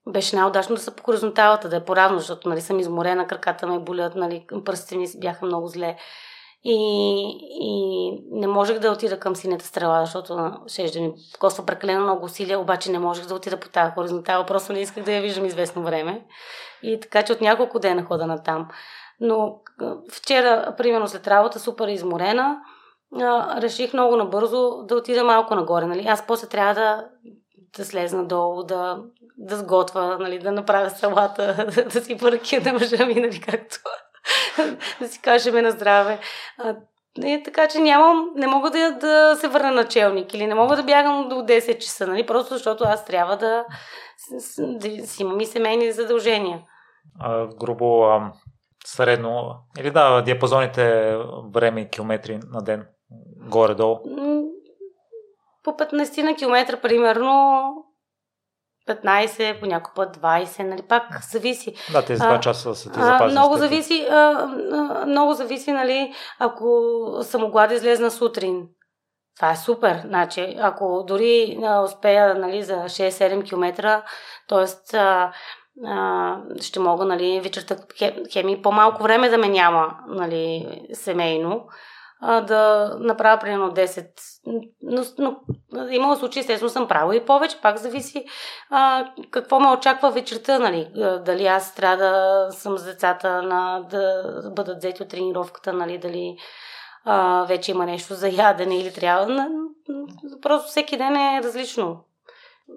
беше най-удачно да са по хоризонталата, да е по-равно, защото нали, съм изморена, краката ме болят, нали, пръстите ми бяха много зле. И, и не можех да отида към синята стрела, защото ще да ми коства прекалено много усилия, обаче не можех да отида по тази хоризонтала, просто не исках да я виждам известно време. И така че от няколко дена хода на там. Но вчера, примерно след работа, супер изморена, реших много набързо да отида малко нагоре. Нали? Аз после трябва да, да слезна долу, да, да сготвя, нали? да направя салата, да, си поръкия на мъжа ми, нали? както да си кажем на здраве. И, така че нямам, не мога да, да се върна началник или не мога да бягам до 10 часа, нали? просто защото аз трябва да, да си имам и семейни задължения. А, грубо а, средно, или да, диапазоните време и километри на ден, горе-долу? По 15 на километра, примерно, 15, понякога път 20, нали, пак зависи. Да, тези два часа са ти запазени. Много зависи, а, много зависи, нали, ако съм могла да излезна сутрин. Това е супер. Значи, ако дори а, успея нали, за 6-7 км, т.е. ще мога нали, вечерта хеми по-малко време да ме няма нали, семейно да направя примерно 10. Но, но имала случаи, естествено съм правила и повече, пак зависи а, какво ме очаква вечерта, нали. Дали аз трябва да съм с децата, на, да бъдат взети от тренировката, нали, дали а, вече има нещо за ядене или трябва. Просто всеки ден е различно.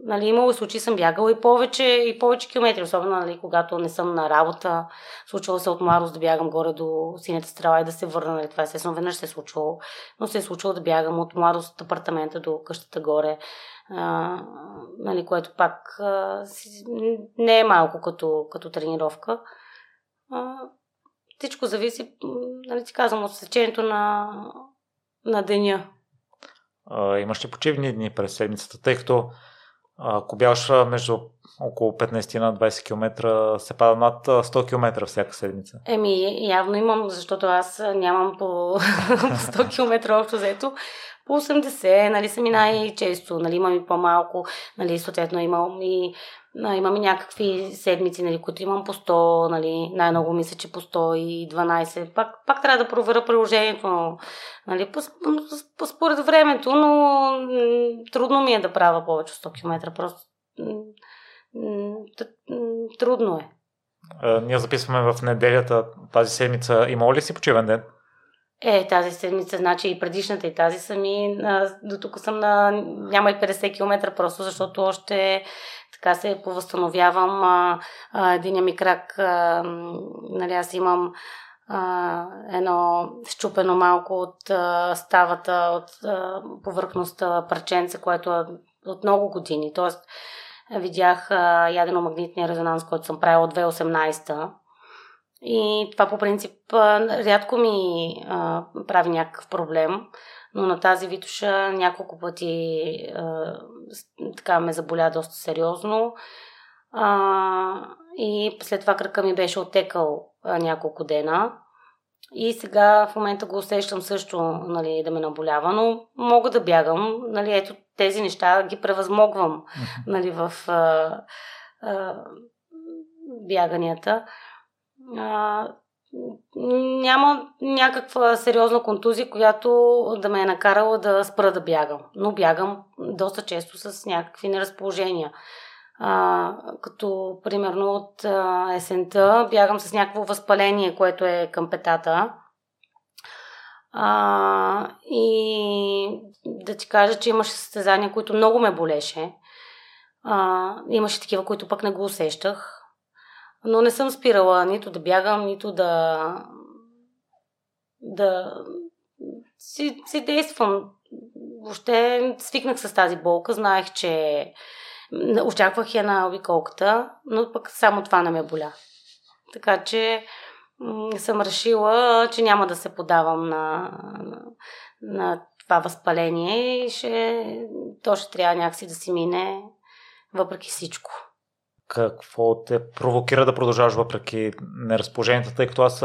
Нали, имало случаи съм бягала и повече, и повече километри, особено нали, когато не съм на работа. Случвало се от Марос да бягам горе до синята стрела и да се върна. Нали, това естествено веднъж се е случвало. Но се е случвало да бягам от Марос от апартамента до къщата горе. А, нали, което пак а, не е малко като, като тренировка. А, всичко зависи, нали ти казвам, от сечението на, на деня. А, имаш ли почивни дни през седмицата, тъй като ако бягаш между около 15 на 20 км, се пада над 100 км всяка седмица. Еми, явно имам, защото аз нямам по 100 км общо взето. По 80, нали, са ми най-често, нали, имам и по-малко, нали, съответно имам и Имам и някакви седмици, нали, които имам по 100, нали, най-много мисля, че по 112. Пак, пак трябва да проверя приложението, нали, по, по, според времето, но трудно ми е да правя повече от 100 км. Просто трудно е. ние записваме в неделята тази седмица. Има ли си почивен ден? Е, тази седмица, значи и предишната и тази сами, до тук съм на няма и 50 км, просто защото още така се повъзстановявам. А, а, единия ми крак, а, нали, аз имам а, едно щупено малко от а, ставата, от а, повърхността парченце, което е от много години. Тоест, видях ядено-магнитния резонанс, който съм правила от 2018 и това по принцип рядко ми а, прави някакъв проблем, но на тази витуша няколко пъти а, така ме заболя доста сериозно. А, и след това кръка ми беше отекал а, няколко дена. И сега в момента го усещам също нали, да ме наболява, но мога да бягам. Нали, ето тези неща ги превъзмогвам нали, в а, а, бяганията а, няма някаква сериозна контузия, която да ме е накарала да спра да бягам. Но бягам доста често с някакви неразположения. А, като примерно от а, есента бягам с някакво възпаление, което е към петата. А, и да ти кажа, че имаше състезания, които много ме болеше. А, имаше такива, които пък не го усещах. Но не съм спирала нито да бягам, нито да да си, си действам. Въобще свикнах с тази болка, знаех, че очаквах я на обиколката, но пък само това не ме боля. Така че съм решила, че няма да се подавам на, на, на това възпаление и ще, то ще трябва някакси да си мине въпреки всичко какво те провокира да продължаваш въпреки неразположението, тъй като аз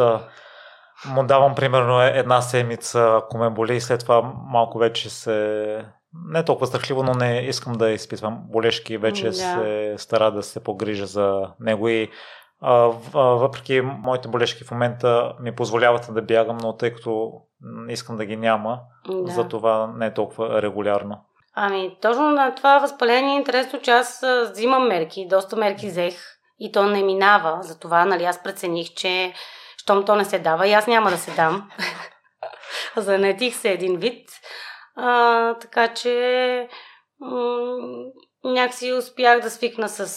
му давам примерно една седмица, ако ме боли и след това малко вече се... Не толкова страхливо, но не искам да изпитвам болешки, вече да. се стара да се погрижа за него и а, въпреки моите болешки в момента ми позволяват да бягам, но тъй като искам да ги няма, да. за това не е толкова регулярно. Ами, точно на това възпаление е интересно, че аз взимам мерки, доста мерки взех и то не минава. Затова, нали, аз прецених, че щом то не се дава и аз няма да се дам. Занетих се един вид. А, така че м- някакси успях да свикна с,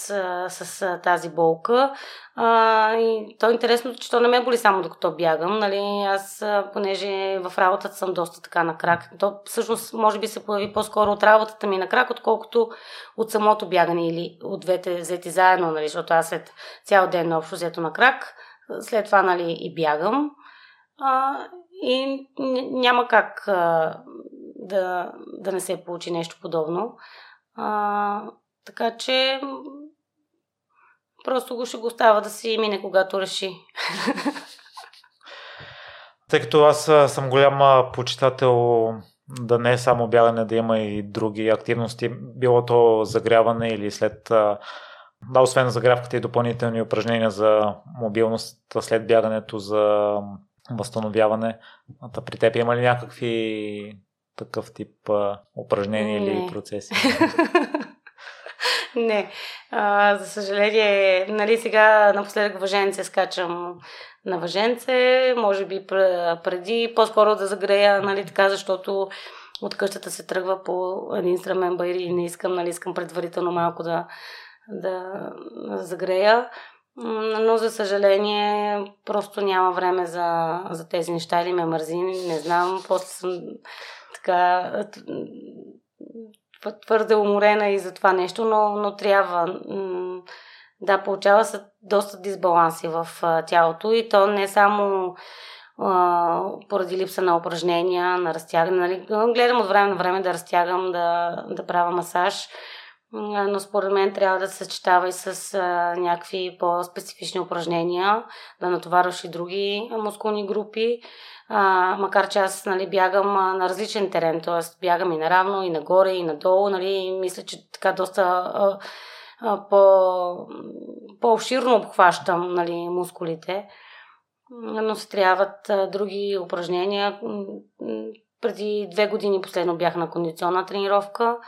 с, с тази болка. А, и то е интересно, че то не ме боли само докато бягам. Нали? Аз, понеже в работата съм доста така на крак, то всъщност може би се появи по-скоро от работата ми на крак, отколкото от самото бягане или от двете взети заедно, нали? защото аз след цял ден общо взето на крак, след това нали, и бягам. А, и няма как а, да, да не се получи нещо подобно. А, така че просто го ще го остава да си мине, когато реши. Тъй като аз съм голям почитател да не е само бягане, да има и други активности, било то загряване или след да, освен загрявката и допълнителни упражнения за мобилност след бягането, за възстановяване. При теб има ли някакви такъв тип а, упражнения не. или процеси? не. А, за съжаление, нали сега напоследък въженце скачам на въженце, може би преди, по-скоро да загрея, нали така, защото от къщата се тръгва по един страмен байри и не искам, нали, искам предварително малко да, да загрея. Но за съжаление просто няма време за, за тези неща или ме мързи, не знам. После съм така твърде уморена и за това нещо, но, но трябва. Да, получава се доста дисбаланси в тялото и то не само а, поради липса на упражнения, на разтягане. Нали? Гледам от време на време да разтягам, да, да правя масаж, но според мен трябва да се съчетава и с а, някакви по-специфични упражнения, да натоварваш и други мускулни групи. А, макар че аз нали, бягам а, на различен терен, т.е. бягам и наравно, и нагоре, и надолу. Нали, мисля, че така доста а, а, по, по-обширно обхващам нали, мускулите. Но се трябват а, други упражнения. Преди две години последно бях на кондиционна тренировка.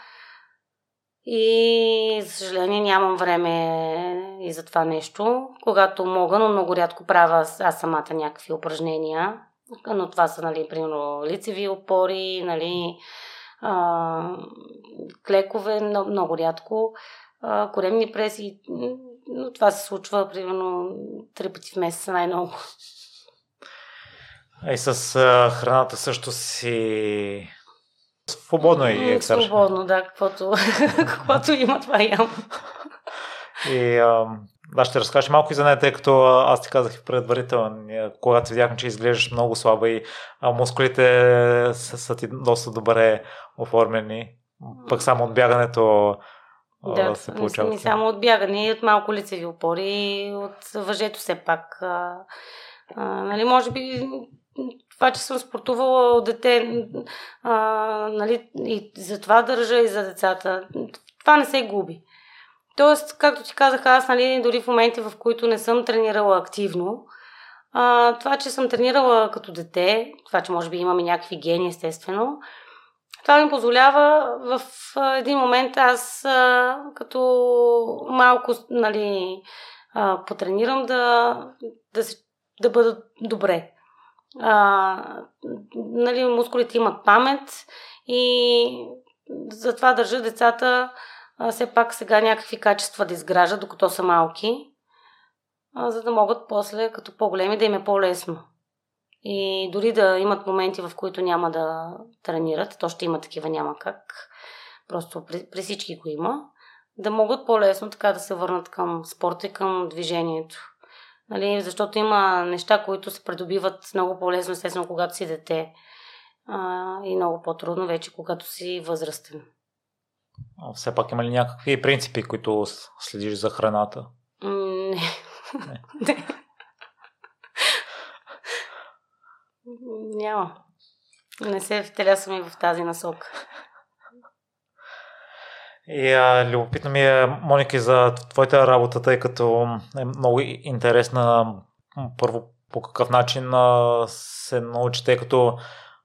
И, за съжаление, нямам време и за това нещо. Когато мога, но много рядко правя аз самата някакви упражнения но това са, нали, примерно, лицеви опори, нали, а, клекове, много, много рядко, а, коремни преси, но това се случва, примерно, три пъти в месеца най-много. И с а, храната също си свободно и е Свободно, да, каквото, каквото има, това ям. И а, да, ще разкажеш малко и за нея, тъй като аз ти казах и предварително, когато видяхме, че изглеждаш много слаба и а, мускулите са, са ти доста добре оформени. Пък само от бягането да, се получава. Не само от бягане и от малко лицеви опори, и от въжето все пак. А, а, нали, може би това, че съм спортувала от дете, а, нали, и за това държа и за децата, това не се губи. Тоест, както ти казах, аз, нали, дори в моменти, в които не съм тренирала активно, а, това, че съм тренирала като дете, това, че може би имаме някакви гени, естествено, това ми позволява в един момент аз а, като малко, нали, а, потренирам да, да, се, да бъда добре. А, нали, мускулите имат памет и затова държа децата а, все пак сега някакви качества да изграждат, докато са малки, а, за да могат после, като по-големи, да им е по-лесно. И дори да имат моменти, в които няма да тренират, то ще има такива, няма как. Просто при, при всички го има. Да могат по-лесно така да се върнат към спорта и към движението. Нали, защото има неща, които се придобиват много по-лесно, естествено, когато си дете. А, и много по-трудно вече, когато си възрастен. Все пак има ли някакви принципи, които следиш за храната? Не. не. Няма. Не се втелясвам и в тази насока. И а, любопитно ми е, Моники, за твоята работа, тъй като е много интересна. Първо, по какъв начин а, се научи, тъй като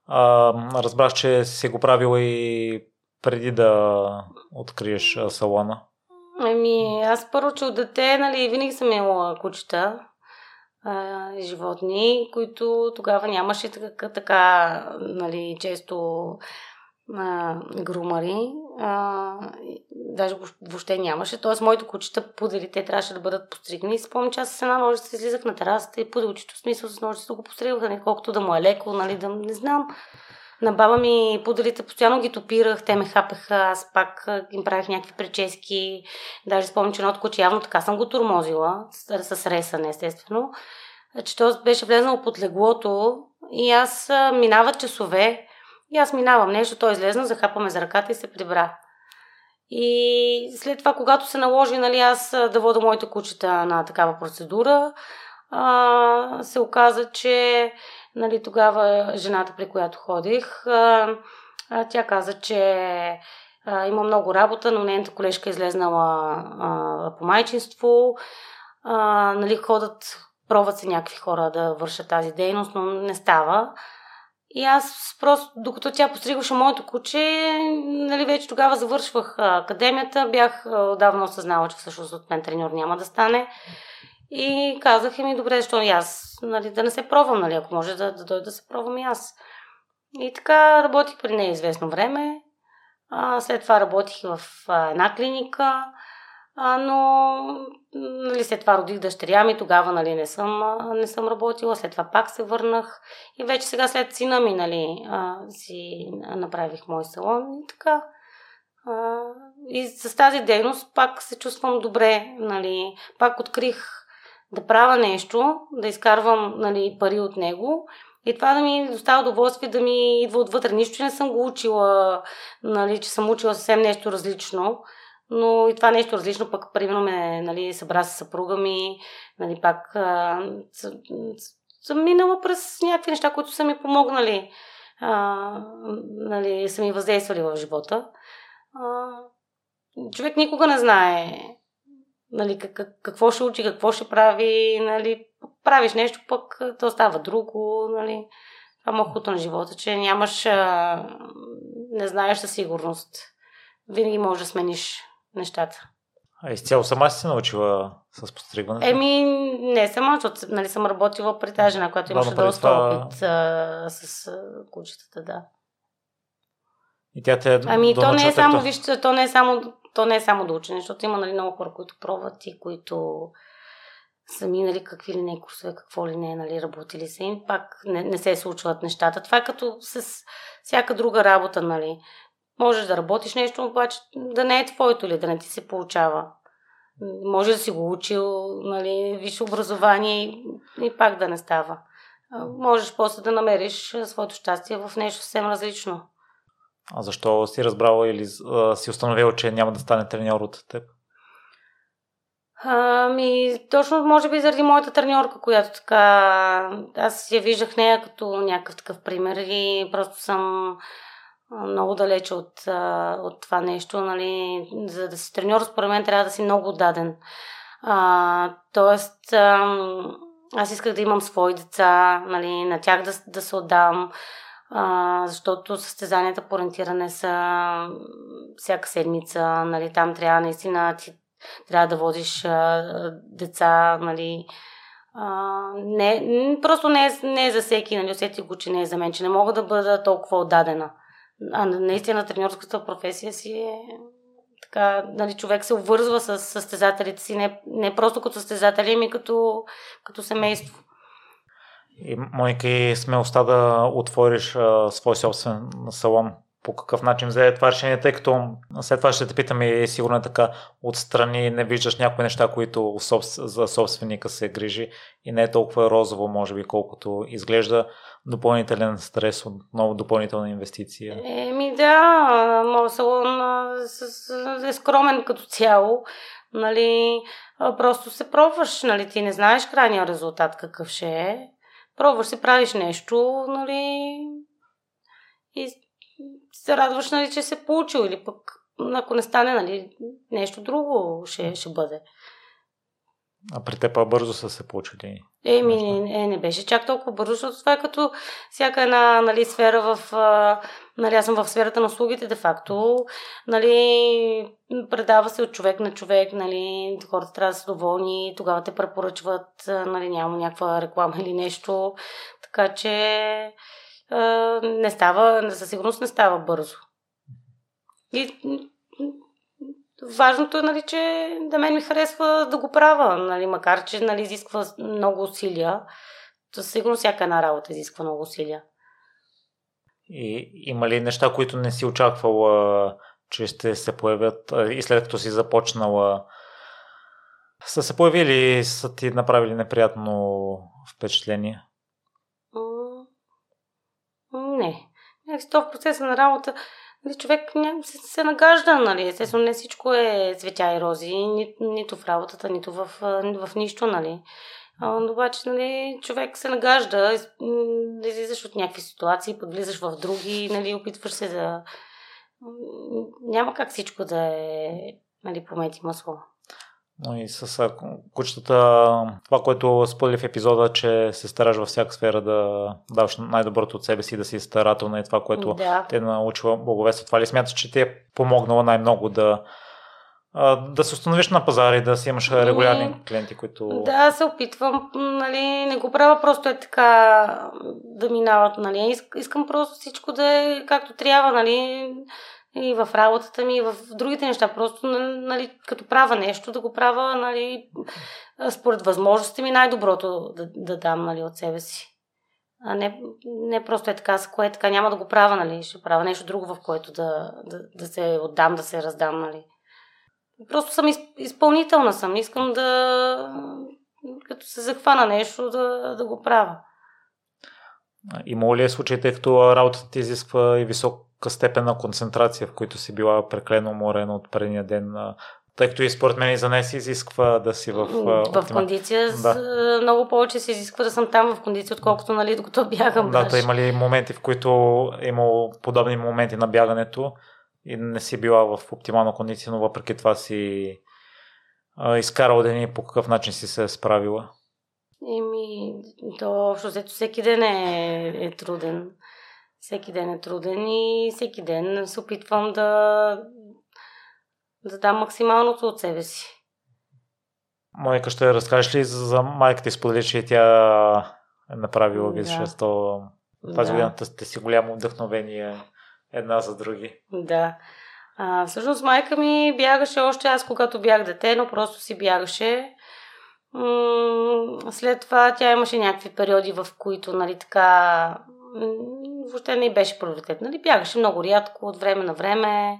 а, разбрах, че си го правил и преди да откриеш салона. Ами, аз първо, че от дете, нали, винаги съм имала кучета а, животни, които тогава нямаше така, така нали, често а, грумари. А, даже въобще нямаше. Тоест, моите кучета пудели, те трябваше да бъдат постригани. И спомням, че аз с една ножица излизах на терасата и пуделчето, в смисъл с ножица го постригваха, не колкото да му е леко, нали, да не знам. На баба ми пуделите постоянно ги топирах, те ме хапеха, аз пак им правих някакви прически. Даже спомням, че едното куче явно така съм го турмозила, с, с ресане, естествено. Че то беше влезнал под леглото и аз минават часове и аз минавам нещо, той излезна, захапаме за ръката и се прибра. И след това, когато се наложи нали, аз да вода моите кучета на такава процедура, а, се оказа, че нали, тогава жената, при която ходих, а, тя каза, че а, има много работа, но нейната колежка е излезнала а, по майчинство. А, нали, ходят, пробват се някакви хора да вършат тази дейност, но не става. И аз просто, докато тя постригваше моето куче, нали, вече тогава завършвах академията, бях отдавна осъзнала, че всъщност от мен треньор няма да стане. И казах ми, добре, защо и аз, нали, да не се пробвам, нали, ако може да, да дойда да се пробвам и аз. И така работих при нея известно време. А, след това работих в а, една клиника, а, но нали, след това родих дъщеря ми, тогава нали, не, съм, не съм работила, след това пак се върнах и вече сега след сина ми нали, а, си направих мой салон и така. А, и с тази дейност пак се чувствам добре, нали, пак открих да правя нещо, да изкарвам нали, пари от него и това да ми доставя удоволствие, да ми идва отвътре. Нищо не съм го учила, нали, че съм учила съвсем нещо различно. Но и това нещо различно пък, примерно, ме нали, събра с съпруга ми, нали, пак а, съм минала през някакви неща, които са ми помогнали, а, нали, са ми въздействали в живота. А, човек никога не знае нали, как, какво ще учи, какво ще прави, нали, правиш нещо, пък то става друго, нали. Това махото на живота, че нямаш, а, не знаеш със сигурност. Винаги можеш да смениш нещата. А изцяло сама си се научила с постригването? Еми, не сама, защото нали, съм работила при тази жена, която имаше доста това... опит а, с а, кучетата, да. И тя те Ами, то не е само, вижте, то не е само, то не е само до учене, защото има нали, много хора, които пробват и които са минали какви ли не курсове, какво ли не, нали, работили са им, пак не, не се случват нещата. Това е като с всяка друга работа, нали. Можеш да работиш нещо, обаче да не е твоето или да не ти се получава. Може да си го учил, нали, висше образование и, и пак да не става. Можеш после да намериш своето щастие в нещо съвсем различно. А защо си разбрала или а, си установила, че няма да стане треньор от теб? Ами, точно може би заради моята треньорка, която така... Аз я виждах нея като някакъв такъв пример и просто съм много далече от, от това нещо, нали. За да си треньор, според мен, трябва да си много отдаден. А, тоест, аз исках да имам свои деца, нали, на тях да, да се отдам, а, защото състезанията по ориентиране са всяка седмица, нали, там трябва наистина ти трябва да водиш а, деца, нали. А, не, просто не е, не е за всеки, нали, усети го, че не е за мен, че не мога да бъда толкова отдадена. А наистина треньорската професия си е така, нали, човек се обвързва с състезателите си, не, не просто като състезатели, ами като, като семейство. И, Моника, и смелостта да отвориш а, свой собствен салон по какъв начин взе това решение, тъй като след това ще те питам и сигурно е така отстрани не виждаш някои неща, които за собственика се грижи и не е толкова розово, може би, колкото изглежда допълнителен стрес, отново допълнителна инвестиция. Еми да, моят салон е скромен като цяло. Нали, просто се пробваш, нали, ти не знаеш крайния резултат какъв ще е. Пробваш се, правиш нещо, нали, и се радваш, нали, че се получил или пък ако не стане, нали, нещо друго ще, ще бъде. А при теб бързо са се получили? Еми, не, не беше чак толкова бързо, защото това е като всяка една нали, сфера в... Нали, аз съм в сферата на услугите, де-факто. Нали, предава се от човек на човек, нали, хората трябва да са доволни, тогава те препоръчват, нали, няма някаква реклама или нещо. Така че не става, със сигурност не става бързо. И важното е, нали, че да мен ми харесва да го правя, нали, макар че нали, изисква много усилия. Със сигурност всяка една работа изисква много усилия. И има ли неща, които не си очаквала, че ще се появят и след като си започнала са се появили и са ти направили неприятно впечатление? Не. То в процеса на работа нали, човек се, се нагажда, нали. Естествено, не всичко е цветя и рози, ни, нито в работата, нито в, в нищо, нали. А, обаче, нали, човек се нагажда, да излизаш от някакви ситуации, подвлизаш в други, нали, опитваш се да... Няма как всичко да е, нали, помети масло. Но и с кучетата, това, което сподели в епизода, че се стараш във всяка сфера да даваш най-доброто от себе си, да си старателна и това, което да. те е научила благовество. Това ли смяташ, че ти е помогнало най-много да, да се установиш на пазара и да си имаш регулярни клиенти, които... Да, се опитвам, нали, не го правя просто е така да минават, нали, искам просто всичко да е както трябва, нали, и в работата ми, и в другите неща. Просто, нали, като правя нещо, да го правя, нали, според възможностите ми най-доброто да, да дам, нали, от себе си. А не, не просто е така, с кое така няма да го правя, нали, ще правя нещо друго, в което да, да, да се отдам, да се раздам, нали. Просто съм изпълнителна съм, искам да, като се захвана нещо, да, да го правя. Има ли е случай, тъй като работата изисква и висок степен на концентрация, в които си била преклено уморена от предния ден, тъй като и според мен и за нея се изисква да си в... В кондиция да. много повече се изисква да съм там в кондиция, отколкото нали, докато бягам. Да, та има ли моменти, в които е имало подобни моменти на бягането и не си била в оптимална кондиция, но въпреки това си изкарал ден и по какъв начин си се справила? Еми, то общо взето всеки ден е, е труден. Всеки ден е труден и всеки ден се опитвам да да дам максималното от себе си. Моника, ще разкажеш ли за майката и сподели, че тя е направила виж да. то тази да. година сте си голямо вдъхновение една за други. Да. А, всъщност майка ми бягаше още аз, когато бях дете, но просто си бягаше. след това тя имаше някакви периоди, в които, нали, така, въобще не беше приоритет. Нали, бягаше много рядко, от време на време,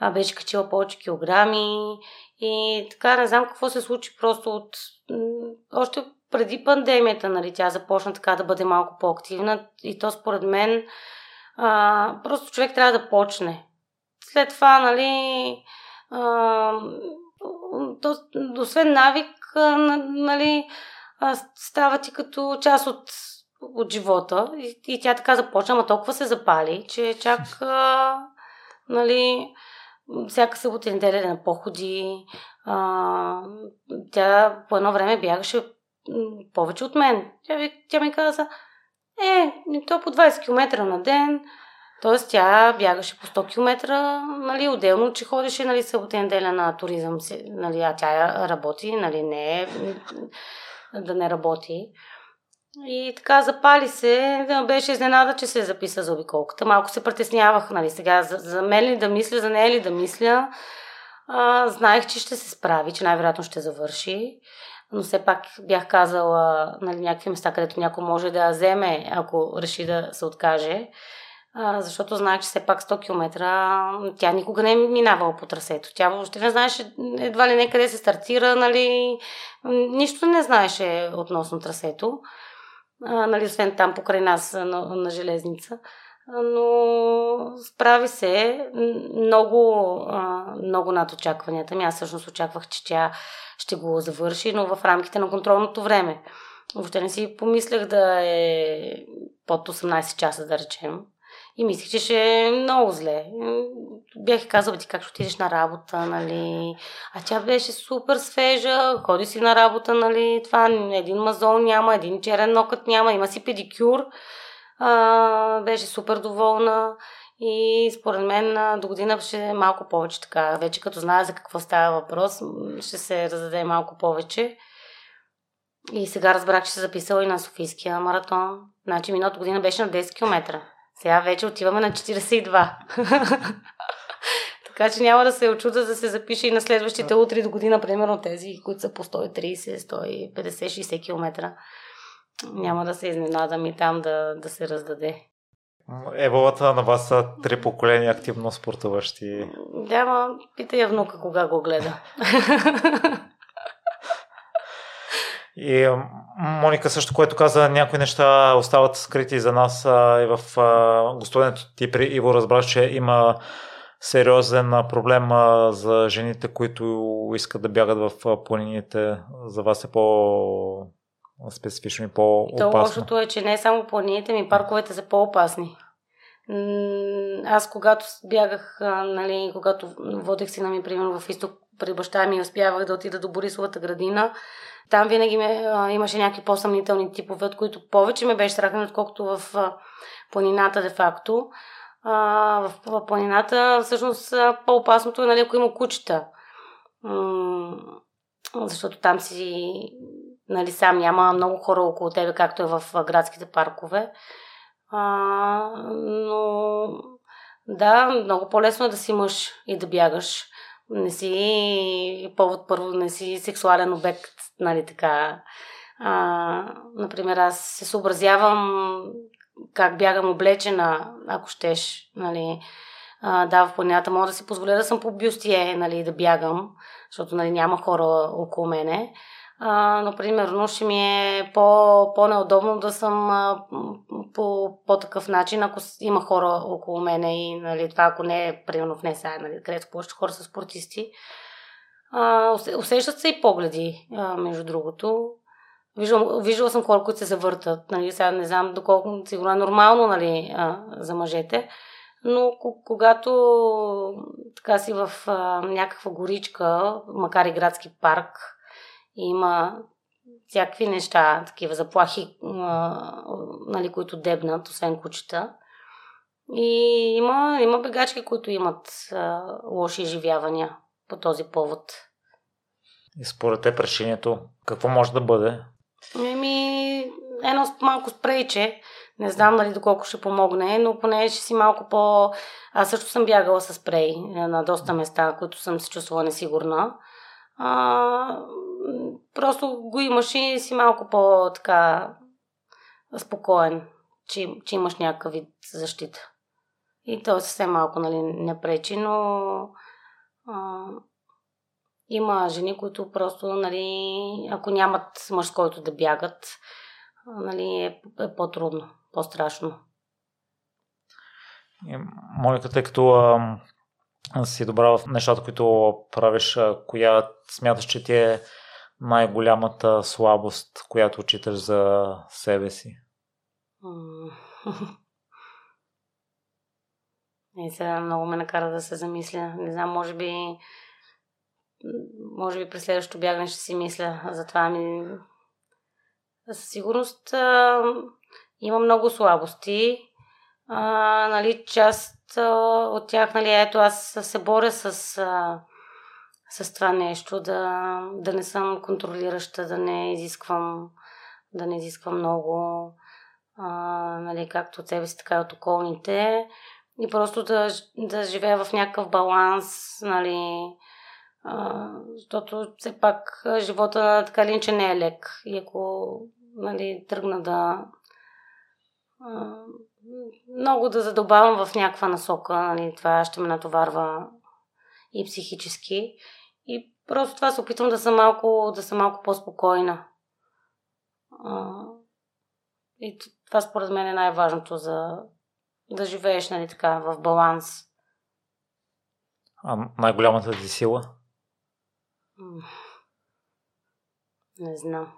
а, беше качила повече килограми и така, не знам какво се случи просто от... Още преди пандемията, нали, тя започна така да бъде малко по-активна и то според мен а, просто човек трябва да почне. След това, нали, а, то, освен навик, а, нали, а, става ти като част от, от живота и, и тя така започна, ама толкова се запали, че чак, а, нали, всяка събота и неделя на походи. А, тя по едно време бягаше повече от мен. Тя, тя ми каза, е, то по 20 км на ден. Тоест тя бягаше по 100 км, нали, отделно, че ходеше, нали, събота и неделя на туризъм, нали, а тя работи, нали, не е да не работи. И така запали се, беше изненада, че се записа за обиколката. Малко се притеснявах, нали, сега за, за мен ли да мисля, за нея ли да мисля. А, знаех, че ще се справи, че най-вероятно ще завърши. Но все пак бях казала нали, някакви места, където някой може да я вземе, ако реши да се откаже. А, защото знаех, че все пак 100 км тя никога не е минавала по трасето. Тя въобще не знаеше едва ли не къде се стартира, нали, нищо не знаеше относно трасето а, нали, освен там покрай нас на, на железница. Но справи се много, много над очакванията ми. Аз всъщност очаквах, че тя ще го завърши, но в рамките на контролното време. Въобще не си помислях да е под 18 часа, да речем. И мислих, че ще е много зле. Бях казала ти как ще отидеш на работа, нали. А тя беше супер свежа, ходи си на работа, нали. Това един мазол няма, един черен нокът няма, има си педикюр. А, беше супер доволна. И според мен до година ще е малко повече така. Вече като знае за какво става въпрос, ще се раздаде малко повече. И сега разбрах, че се записала и на Софийския маратон. Значи миналата година беше на 10 км. Сега вече отиваме на 42. така че няма да се очуда да се запише и на следващите утри до година, примерно тези, които са по 130, 150, 60 км. Няма да се изненадам и там да, да се раздаде. Еволата на вас са три поколения активно спортуващи. Да, ма питай я внука кога го гледа. И Моника също, което каза, някои неща остават скрити за нас и в гостуването ти при Иво разбрах, че има сериозен проблем за жените, които искат да бягат в планините. За вас е по специфично и по-опасно. То лошото е, че не само планините, ми парковете са по-опасни. Аз когато бягах, нали, когато водех си на ми, примерно в изток при баща ми, успявах да отида до Борисовата градина, там винаги ме, а, имаше някакви по-съмнителни типове, от които повече ме беше страх, отколкото в а, планината де-факто. А, в, в планината всъщност по-опасното е, нали, ако има кучета. М- защото там си нали, сам няма много хора около тебе, както е в градските паркове. А, но да, много по-лесно е да си мъж и да бягаш не си повод първо, не си сексуален обект, нали така. А, например, аз се съобразявам как бягам облечена, ако щеш, нали. А, да, в планината мога да си позволя да съм по бюстие, нали, да бягам, защото нали, няма хора около мене. Но, примерно, ще ми е по, по-неудобно да съм по, по такъв начин, ако има хора около мене и нали, това, ако не е, примерно в НСА, нали, където повече хора са спортисти. А, усещат се и погледи, а, между другото. Виждал, виждала съм хора, които се завъртат. Нали, сега не знам доколко сигурно е нормално нали, а, за мъжете. Но когато така си в а, някаква горичка, макар и градски парк, има всякакви неща, такива заплахи, нали, които дебнат, освен кучета. И има, има бегачки, които имат а, лоши изживявания. по този повод. И според те решението какво може да бъде? Еми, едно малко спрейче. Не знам нали доколко ще помогне, но поне ще си малко по... Аз също съм бягала с спрей на доста места, които съм се чувствала несигурна. А, просто го имаш и си малко по-така спокоен, че, че имаш някакъв вид защита. И то съвсем малко нали, не пречи, но а, има жени, които просто, нали, ако нямат мъж, който да бягат, нали, е, е по-трудно, по-страшно. Моника, тъй като а, си добра в нещата, които правиш, а, коя смяташ, че ти е най-голямата слабост, която отчиташ за себе си? И сега много ме накара да се замисля. Не знам, може би може би през следващото бягане ще си мисля за това ми. Със сигурност а, има много слабости. А, нали, част а, от тях, нали, ето аз се боря с, а, с това нещо, да, да не съм контролираща, да не изисквам, да не изисквам много, а, нали, както от себе си, така и от околните. И просто да, да живея в някакъв баланс, нали, а, защото все пак живота така ли че не е лек. И ако нали, тръгна да а, много да задълбавам в някаква насока, нали, това ще ме натоварва и психически. И просто това се опитвам да съм малко, да съм малко по-спокойна. И това според мен е най-важното за да живееш нали, така, в баланс. А най-голямата ти сила? Не знам.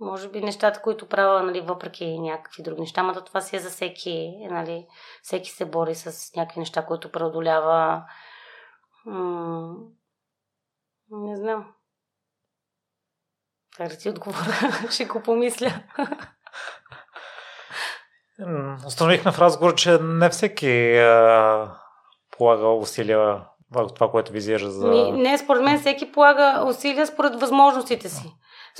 Може би нещата, които правя, нали, въпреки някакви други неща, но това си е за всеки, нали, всеки се бори с някакви неща, които преодолява. М- не знам. Как да ти отговоря? Ще го помисля. Установихме в разговор, че не всеки а, полага усилия в това, което визира за... Не, не, според мен всеки полага усилия според възможностите си,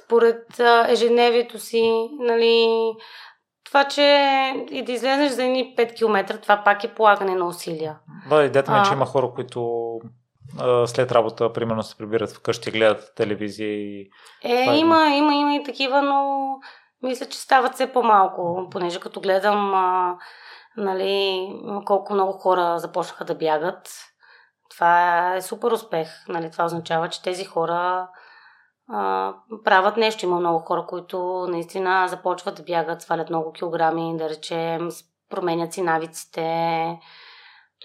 според а, ежедневието си, нали... Това, че и да излезеш за едни 5 км, това пак е полагане на усилия. Да, идеята ми е, че има хора, които а, след работа, примерно, се прибират вкъщи, гледат телевизия и... Е, това има, има, има и такива, но мисля, че стават все по-малко, понеже като гледам а, нали, колко много хора започнаха да бягат. Това е супер успех. Нали? Това означава, че тези хора а, правят нещо. Има много хора, които наистина започват да бягат, свалят много килограми, да речем, променят си навиците.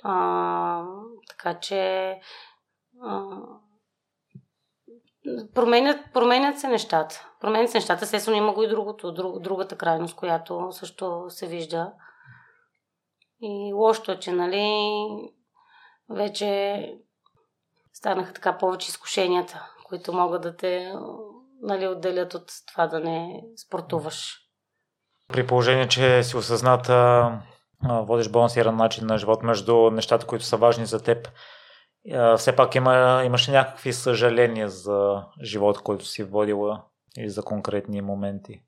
А, така че а, променят, променят се нещата. Променят се нещата. Естествено има го и другото, друг, другата крайност, която също се вижда. И лошото е, че, нали, вече станаха така повече изкушенията, които могат да те нали, отделят от това да не спортуваш. При положение, че си осъзната, водиш балансиран начин на живот между нещата, които са важни за теб, все пак има, имаш някакви съжаления за живота, който си водила и за конкретни моменти?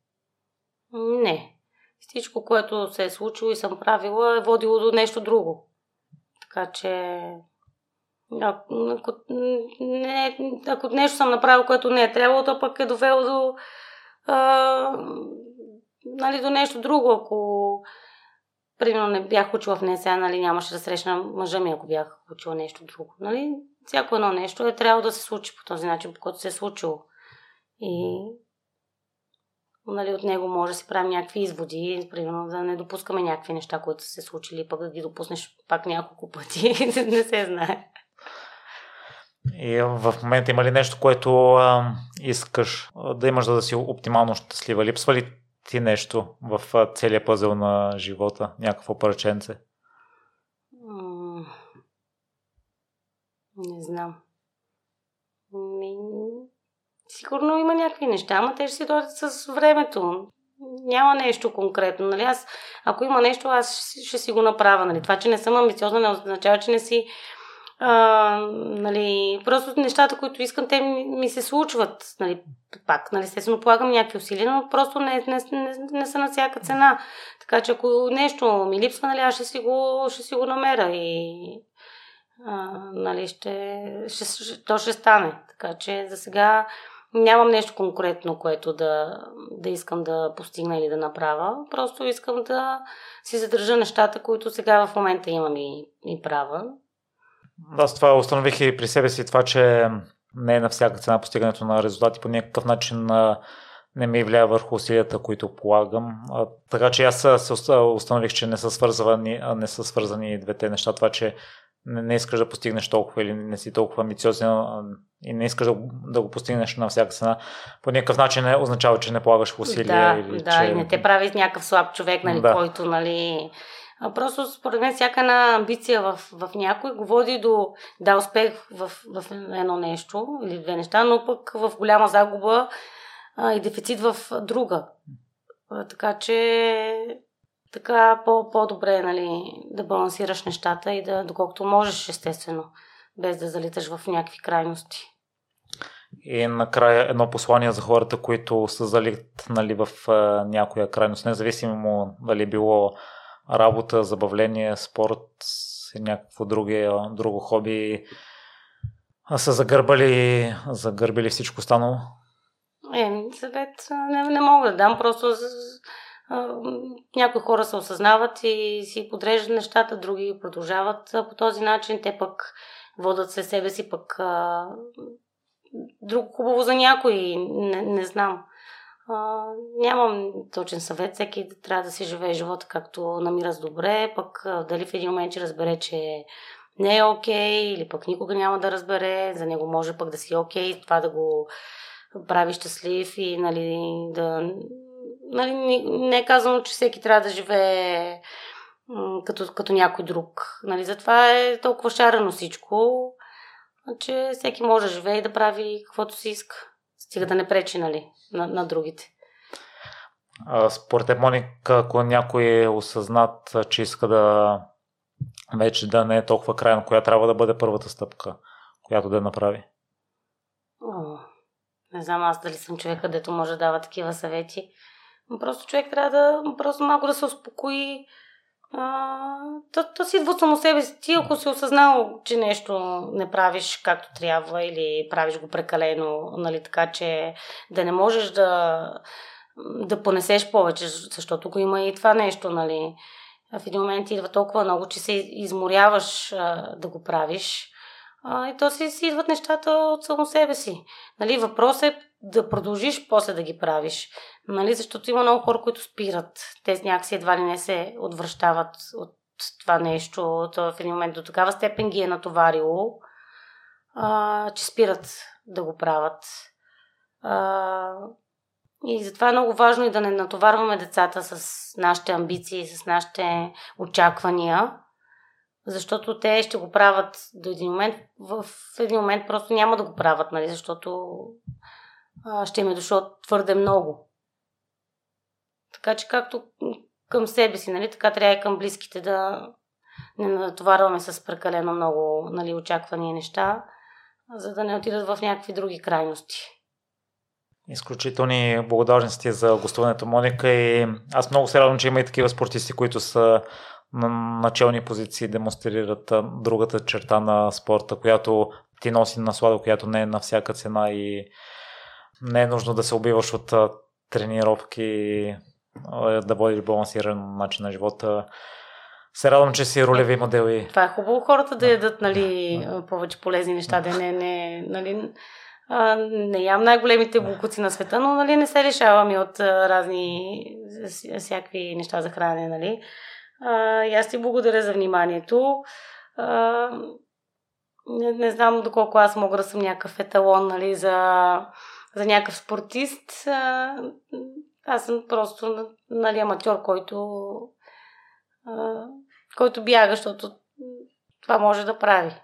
Не. Всичко, което се е случило и съм правила, е водило до нещо друго. Така че ако, не, ако нещо съм направил, което не е трябвало, то пък е довело до, а, нали, до нещо друго. Ако, примерно, не бях учила в НСА, нали, нямаше да срещна мъжа ми, ако бях учила нещо друго. Нали? Всяко едно нещо е трябвало да се случи по този начин, по който се е случило. И нали, от него може да си правим някакви изводи, примерно да не допускаме някакви неща, които са се случили, пък да ги допуснеш пак няколко пъти, не се знае. И в момента има ли нещо, което а, искаш да имаш, за да си оптимално щастлива? Липсва ли ти нещо в целия пъзел на живота? Някакво парченце? Не знам. Ми... Сигурно има някакви неща, ама те ще си дойдат с времето. няма нещо конкретно. Нали? Аз, ако има нещо, аз ще си го направя. Нали? Това, че не съм амбициозна, не означава, че не си а, нали, просто нещата, които искам, те ми, се случват. Нали, пак, нали, естествено, полагам някакви усилия, но просто не, не, не, не са на всяка цена. Така че ако нещо ми липсва, нали, аз ще си го, ще си го намеря и а, нали, ще, ще, ще, то ще стане. Така че за сега нямам нещо конкретно, което да, да искам да постигна или да направя. Просто искам да си задържа нещата, които сега в момента имам и, и права. Аз това установих и при себе си това, че не е на всяка цена постигането на резултати по някакъв начин не ми влияе върху усилията, които полагам. А, така че аз се установих, че не са свързани, не са свързани двете неща. Това, че не, не искаш да постигнеш толкова или не си толкова амбициозен и не искаш да, да го постигнеш на всяка цена, по някакъв начин не означава, че не полагаш усилия. Да, или, да, че... и не те прави някакъв слаб човек, нали, да. който, нали, просто според мен всяка една амбиция в, в някой го води до да успех в, в едно нещо или две неща, но пък в голяма загуба а, и дефицит в друга. А, така че така по, по-добре нали, да балансираш нещата и да, доколкото можеш, естествено, без да залиташ в някакви крайности. И накрая едно послание за хората, които са залитнали в някоя крайност, независимо дали било работа, забавление, спорт и някакво друго, друго хоби са загърбали, загърбили всичко останало? Е, съвет не, не мога да дам, просто някои хора се осъзнават и си подреждат нещата, други продължават по този начин, те пък водат се себе си пък а, друго хубаво за някой, не, не знам. А, нямам точен съвет, всеки трябва да си живее живота както намира с добре, пък дали в един момент ще разбере, че не е окей okay, или пък никога няма да разбере, за него може пък да си окей, okay, това да го прави щастлив и нали, да... Нали, не е казано, че всеки трябва да живее като, като някой друг. Нали, затова е толкова шарено всичко, че всеки може да живее и да прави каквото си иска. Стига да не пречи нали, на, на другите. Според теб, Моника, ако някой е осъзнат, че иска да вече да не е толкова крайно, коя трябва да бъде първата стъпка, която да направи? О, не знам аз дали съм човека, дето може да дава такива съвети. Просто човек трябва да просто малко да се успокои. А, то, то си идва само себе си. Ти ако си осъзнал, че нещо не правиш както трябва или правиш го прекалено, нали, така че да не можеш да, да понесеш повече, защото го има и това нещо, нали. В един момент идва толкова много, че се изморяваш а, да го правиш а, и то си, си идват нещата от само себе си. Нали, въпрос е да продължиш после да ги правиш. Нали, защото има много хора, които спират. Те някакси едва ли не се отвръщават от това нещо. То в един момент до такава степен ги е натоварило, а, че спират да го правят. А, и затова е много важно и да не натоварваме децата с нашите амбиции, с нашите очаквания, защото те ще го правят до един момент. В един момент просто няма да го правят, нали, защото а, ще им е дошло твърде много. Така че както към себе си, нали, така трябва и към близките да не натоварваме с прекалено много нали, очаквани неща, за да не отидат в някакви други крайности. Изключителни благодарности за гостуването, Моника. И аз много се радвам, че има и такива спортисти, които са на начални позиции демонстрират другата черта на спорта, която ти носи наслада, която не е на всяка цена и не е нужно да се убиваш от тренировки, да водиш балансиран начин на живота. Се радвам, че си ролеви модели. Това е хубаво хората да ядат нали, повече полезни неща, да не, не, нали, а, не ям най-големите булкуци на света, но нали, не се лишавам от а, разни всякакви неща за хранене. Нали. А, и аз ти благодаря за вниманието. А, не, не знам доколко аз мога да съм някакъв еталон нали, за, за някакъв спортист. А, аз съм просто нали, аматьор, който, а, който бяга, защото това може да прави.